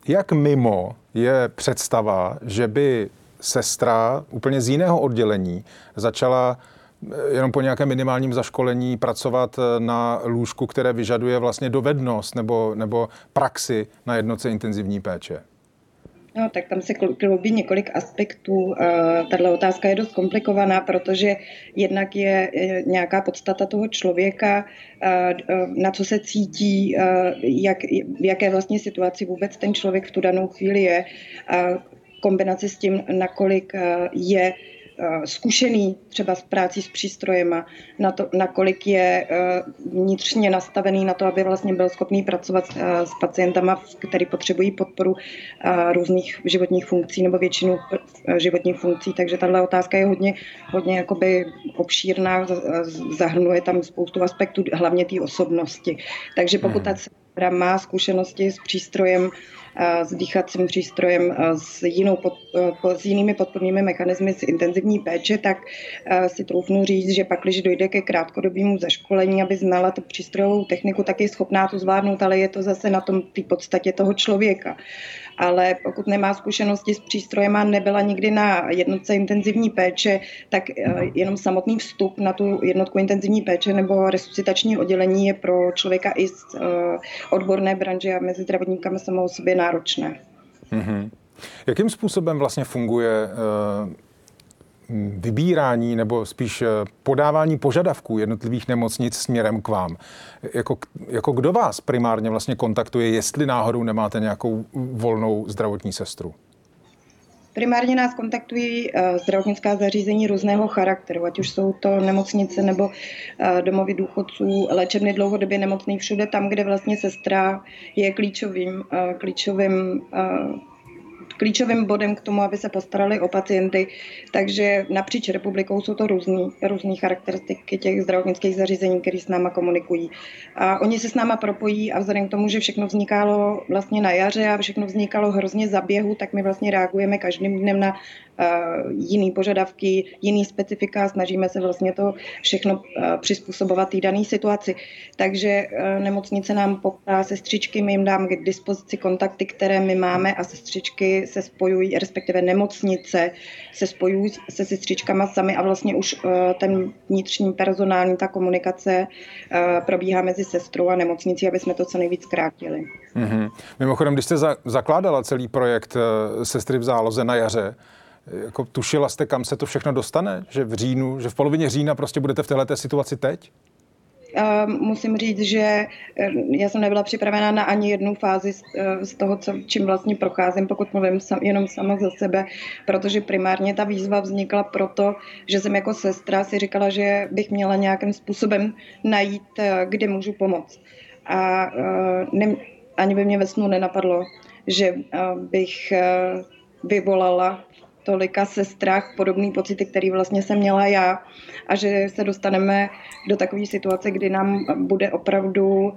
jak mimo je představa, že by sestra úplně z jiného oddělení začala jenom po nějakém minimálním zaškolení pracovat eh, na lůžku, které vyžaduje vlastně dovednost nebo, nebo praxi na jednoce intenzivní péče? No, tak tam se kloubí několik aspektů. Eh, tahle otázka je dost komplikovaná, protože jednak je nějaká podstata toho člověka, eh, na co se cítí, jak, v jaké vlastně situaci vůbec ten člověk v tu danou chvíli je, kombinaci s tím, nakolik je zkušený třeba s prácí s přístrojema, na to, nakolik je eh, vnitřně nastavený na to, aby vlastně byl schopný pracovat eh, s pacientama, který potřebují podporu různých životních funkcí nebo většinu životních funkcí. Takže tahle otázka je hodně, hodně jakoby obšírná, zahrnuje tam spoustu aspektů, hlavně té osobnosti. Takže pokud hmm. Ta má zkušenosti s přístrojem, s dýchacím přístrojem, s, jinou pod, s jinými podpornými mechanismy z intenzivní péče, tak si troufnu říct, že pak, když dojde ke krátkodobému zaškolení, aby znala tu přístrojovou techniku, tak je schopná to zvládnout, ale je to zase na tom té podstatě toho člověka. Ale pokud nemá zkušenosti s přístrojem a nebyla nikdy na jednotce intenzivní péče, tak jenom samotný vstup na tu jednotku intenzivní péče nebo resuscitační oddělení je pro člověka i z odborné branže a mezi zdravotníkami samo o sobě náročné. Mm-hmm. Jakým způsobem vlastně funguje vybírání nebo spíš eh, podávání požadavků jednotlivých nemocnic směrem k vám. Jako, jako kdo vás primárně vlastně kontaktuje, jestli náhodou nemáte nějakou volnou zdravotní sestru? Primárně nás kontaktují uh, zdravotnická zařízení různého charakteru, ať už jsou to nemocnice nebo uh, domovy důchodců, léčebny dlouhodobě nemocný, všude tam, kde vlastně sestra je klíčovým, klíčovým klíčovým bodem k tomu, aby se postarali o pacienty. Takže napříč republikou jsou to různý, různý charakteristiky těch zdravotnických zařízení, které s náma komunikují. A oni se s náma propojí a vzhledem k tomu, že všechno vznikalo vlastně na jaře a všechno vznikalo hrozně za běhu, tak my vlastně reagujeme každým dnem na jiný požadavky, jiný specifika, snažíme se vlastně to všechno uh, přizpůsobovat té dané situaci. Takže uh, nemocnice nám pokládá sestřičky, my jim dám k dispozici kontakty, které my máme a sestřičky se spojují, respektive nemocnice se spojují se sestřičkama sami a vlastně už eh, ten vnitřní personální, ta komunikace eh, probíhá mezi sestrou a nemocnicí, aby jsme to co nejvíc krátili. Mm-hmm. Mimochodem, když jste za, zakládala celý projekt eh, Sestry v záloze na jaře, jako tušila jste, kam se to všechno dostane? Že v říjnu, že v polovině října prostě budete v této situaci teď? musím říct, že eh, já jsem nebyla připravena na ani jednu fázi z, eh, z toho, co, čím vlastně procházím, pokud mluvím sam, jenom sama za sebe, protože primárně ta výzva vznikla proto, že jsem jako sestra si říkala, že bych měla nějakým způsobem najít, eh, kde můžu pomoct. A ne, ani by mě ve snu nenapadlo, že bych vyvolala tolika sestrách podobné pocity, které vlastně jsem měla já a že se dostaneme do takové situace, kdy nám bude opravdu uh,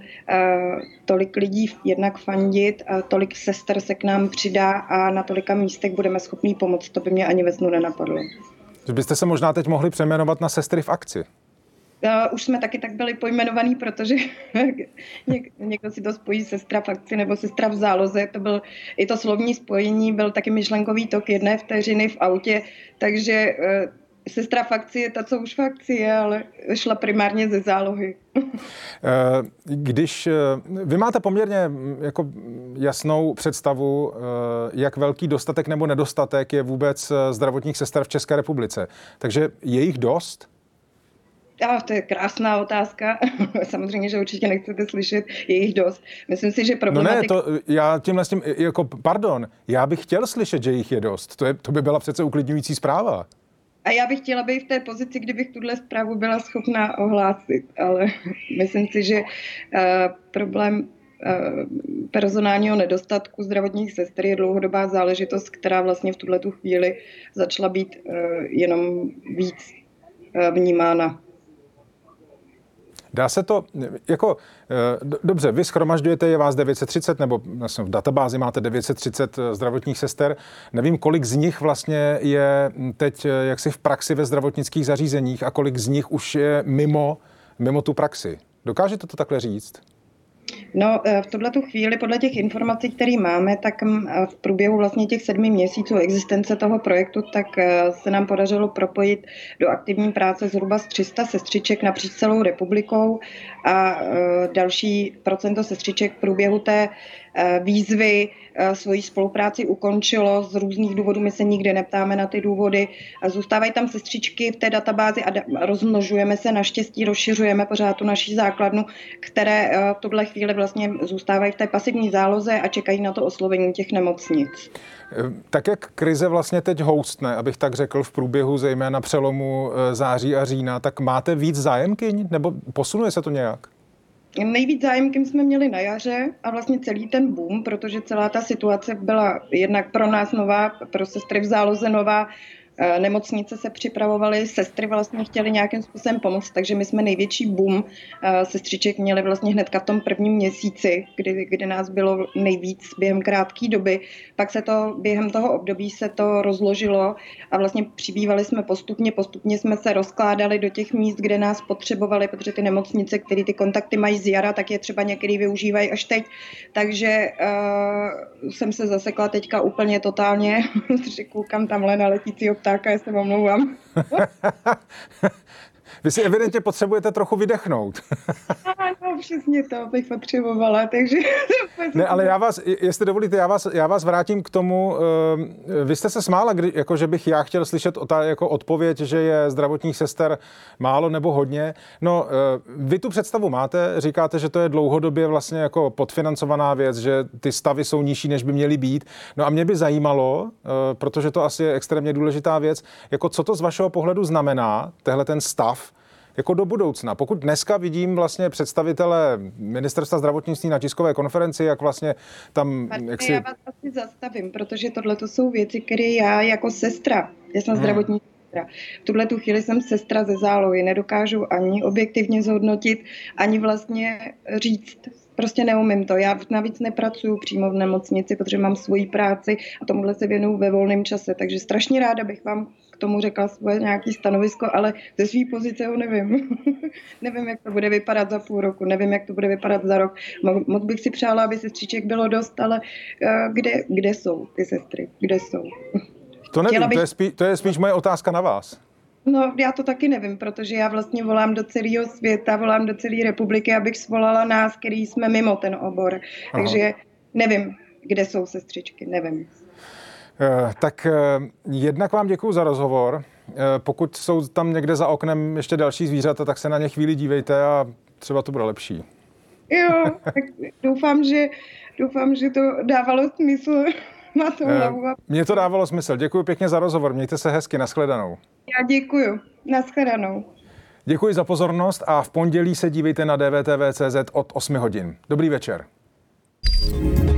tolik lidí jednak fandit, a tolik sester se k nám přidá a na tolika místech budeme schopní pomoct. To by mě ani ve snu nenapadlo. Byste se možná teď mohli přeměnovat na sestry v akci? Uh, už jsme taky tak byli pojmenovaný, protože [LAUGHS] něk, někdo si to spojí sestra v akci nebo sestra v záloze. To byl i to slovní spojení, byl taky myšlenkový tok jedné vteřiny v autě, takže uh, sestra v akci je ta, co už v akci je, ale šla primárně ze zálohy. [LAUGHS] Eh, když vy máte poměrně mm, jako jasnou představu, jak velký dostatek nebo nedostatek je vůbec zdravotních sester v České republice, takže je jich dost? A to je krásná otázka. [LAUGHS] Samozřejmě, že určitě nechcete slyšet, je jich dost. Myslím si, že problematika... No ne, to já tímhle s tím, jako, pardon, já bych chtěl slyšet, že jich je dost. To, je, to by byla přece uklidňující zpráva. A já bych chtěla být v té pozici, kdybych tuhle zprávu byla schopná ohlásit, ale [LAUGHS] myslím si, že uh, problém uh, personálního nedostatku zdravotních sester je dlouhodobá záležitost, která vlastně v tuhle tu chvíli začala být uh, jenom víc vnímána Dá se to, jako, eh, dobře, vy schromažďujete, je vás 930, nebo v databázi máte 930 eh, zdravotních sester. Nevím, kolik z nich vlastně je teď eh, jaksi v praxi ve zdravotnických zařízeních a kolik z nich už je mimo, mimo tu praxi. Dokážete to takhle říct? No, v tuhle chvíli, podle těch informací, které máme, tak mm, v průběhu vlastně těch sedmi měsíců existence toho projektu, tak se nám podařilo propojit do aktivní práce zhruba z 300 sestřiček napříč celou republikou a další procento sestřiček v průběhu té Eh, výzvy eh, svoji spolupráci ukončilo z různých důvodů. My se nikdy neptáme na ty důvody. Zůstávají tam sestřičky v té databázi a rozmnožujeme se. Naštěstí rozšiřujeme pořád tu naší základnu, které eh, v tuhle chvíli vlastně zůstávají v té pasivní záloze a čekají na to oslovení těch nemocnic. Tak jak krize vlastně teď houstne, abych tak řekl, v průběhu zejména přelomu září a října, tak máte víc zájemkyň nebo posunuje se to nějak? Nejvíc zájemkem jsme měli na jaře a vlastně celý ten boom, protože celá ta situace byla jednak pro nás nová, pro sestry v záloze nová, nemocnice se připravovaly, sestry vlastně chtěly nějakým způsobem pomoct, takže my jsme největší boom eh, sestřiček měli vlastně hnedka v tom prvním měsíci, kdy, kdy nás bylo nejvíc během krátké doby. Pak se to během toho období se to rozložilo a vlastně přibývali jsme postupně, postupně jsme se rozkládali do těch míst, kde nás potřebovali, protože ty nemocnice, které ty kontakty mají z jara, tak je třeba některý využívají až teď. Takže uh, jsem se zasekla teďka úplně totálně, [LAUGHS] koukám tamhle na letícího ptáka ptáka, já se omlouvám. [LAUGHS] Vy si evidentně potřebujete trochu vydechnout. ano, přesně to bych potřebovala, takže... [LAUGHS] ne, ale já vás, jestli dovolíte, já vás, já vás vrátím k tomu, uh, vy jste se smála, kdy, jako že bych já chtěl slyšet o ta, jako odpověď, že je zdravotních sester málo nebo hodně. No, uh, vy tu představu máte, říkáte, že to je dlouhodobě vlastně jako podfinancovaná věc, že ty stavy jsou nižší, než by měly být. No a mě by zajímalo, uh, protože to asi je extrémně důležitá věc, jako co to z vašeho pohledu znamená, tehle ten stav, jako do budoucna. Pokud dneska vidím vlastně představitele ministerstva zdravotnictví na tiskové konferenci, jak vlastně tam... Martin, jak si... Já vás asi zastavím, protože tohle to jsou věci, které já jako sestra, já jsem hmm. zdravotní sestra. V tuhle tu chvíli jsem sestra ze zálohy, nedokážu ani objektivně zhodnotit, ani vlastně říct, prostě neumím to. Já navíc nepracuju přímo v nemocnici, protože mám svoji práci a tomuhle se věnuju ve volném čase, takže strašně ráda bych vám tomu řekla svoje nějaké stanovisko, ale ze své pozice ho nevím. [LAUGHS] nevím, jak to bude vypadat za půl roku, nevím, jak to bude vypadat za rok. Moc bych si přála, aby sestříček bylo dost, ale uh, kde, kde jsou ty sestry? Kde jsou? To nevím, bych... to, je spíš, to je spíš moje otázka na vás. No, já to taky nevím, protože já vlastně volám do celého světa, volám do celé republiky, abych svolala nás, který jsme mimo ten obor. Aha. Takže nevím, kde jsou sestřičky, nevím. Eh, tak eh, jednak vám děkuji za rozhovor. Eh, pokud jsou tam někde za oknem ještě další zvířata, tak se na ně chvíli dívejte a třeba to bude lepší. Jo, tak doufám, že, doufám, že to dávalo smysl [LAUGHS] tu hlavu. Mně to dávalo smysl. Děkuji pěkně za rozhovor. Mějte se hezky. Naschledanou. Já děkuji. Naschledanou. Děkuji za pozornost a v pondělí se dívejte na dvtv.cz od 8 hodin. Dobrý večer. thank you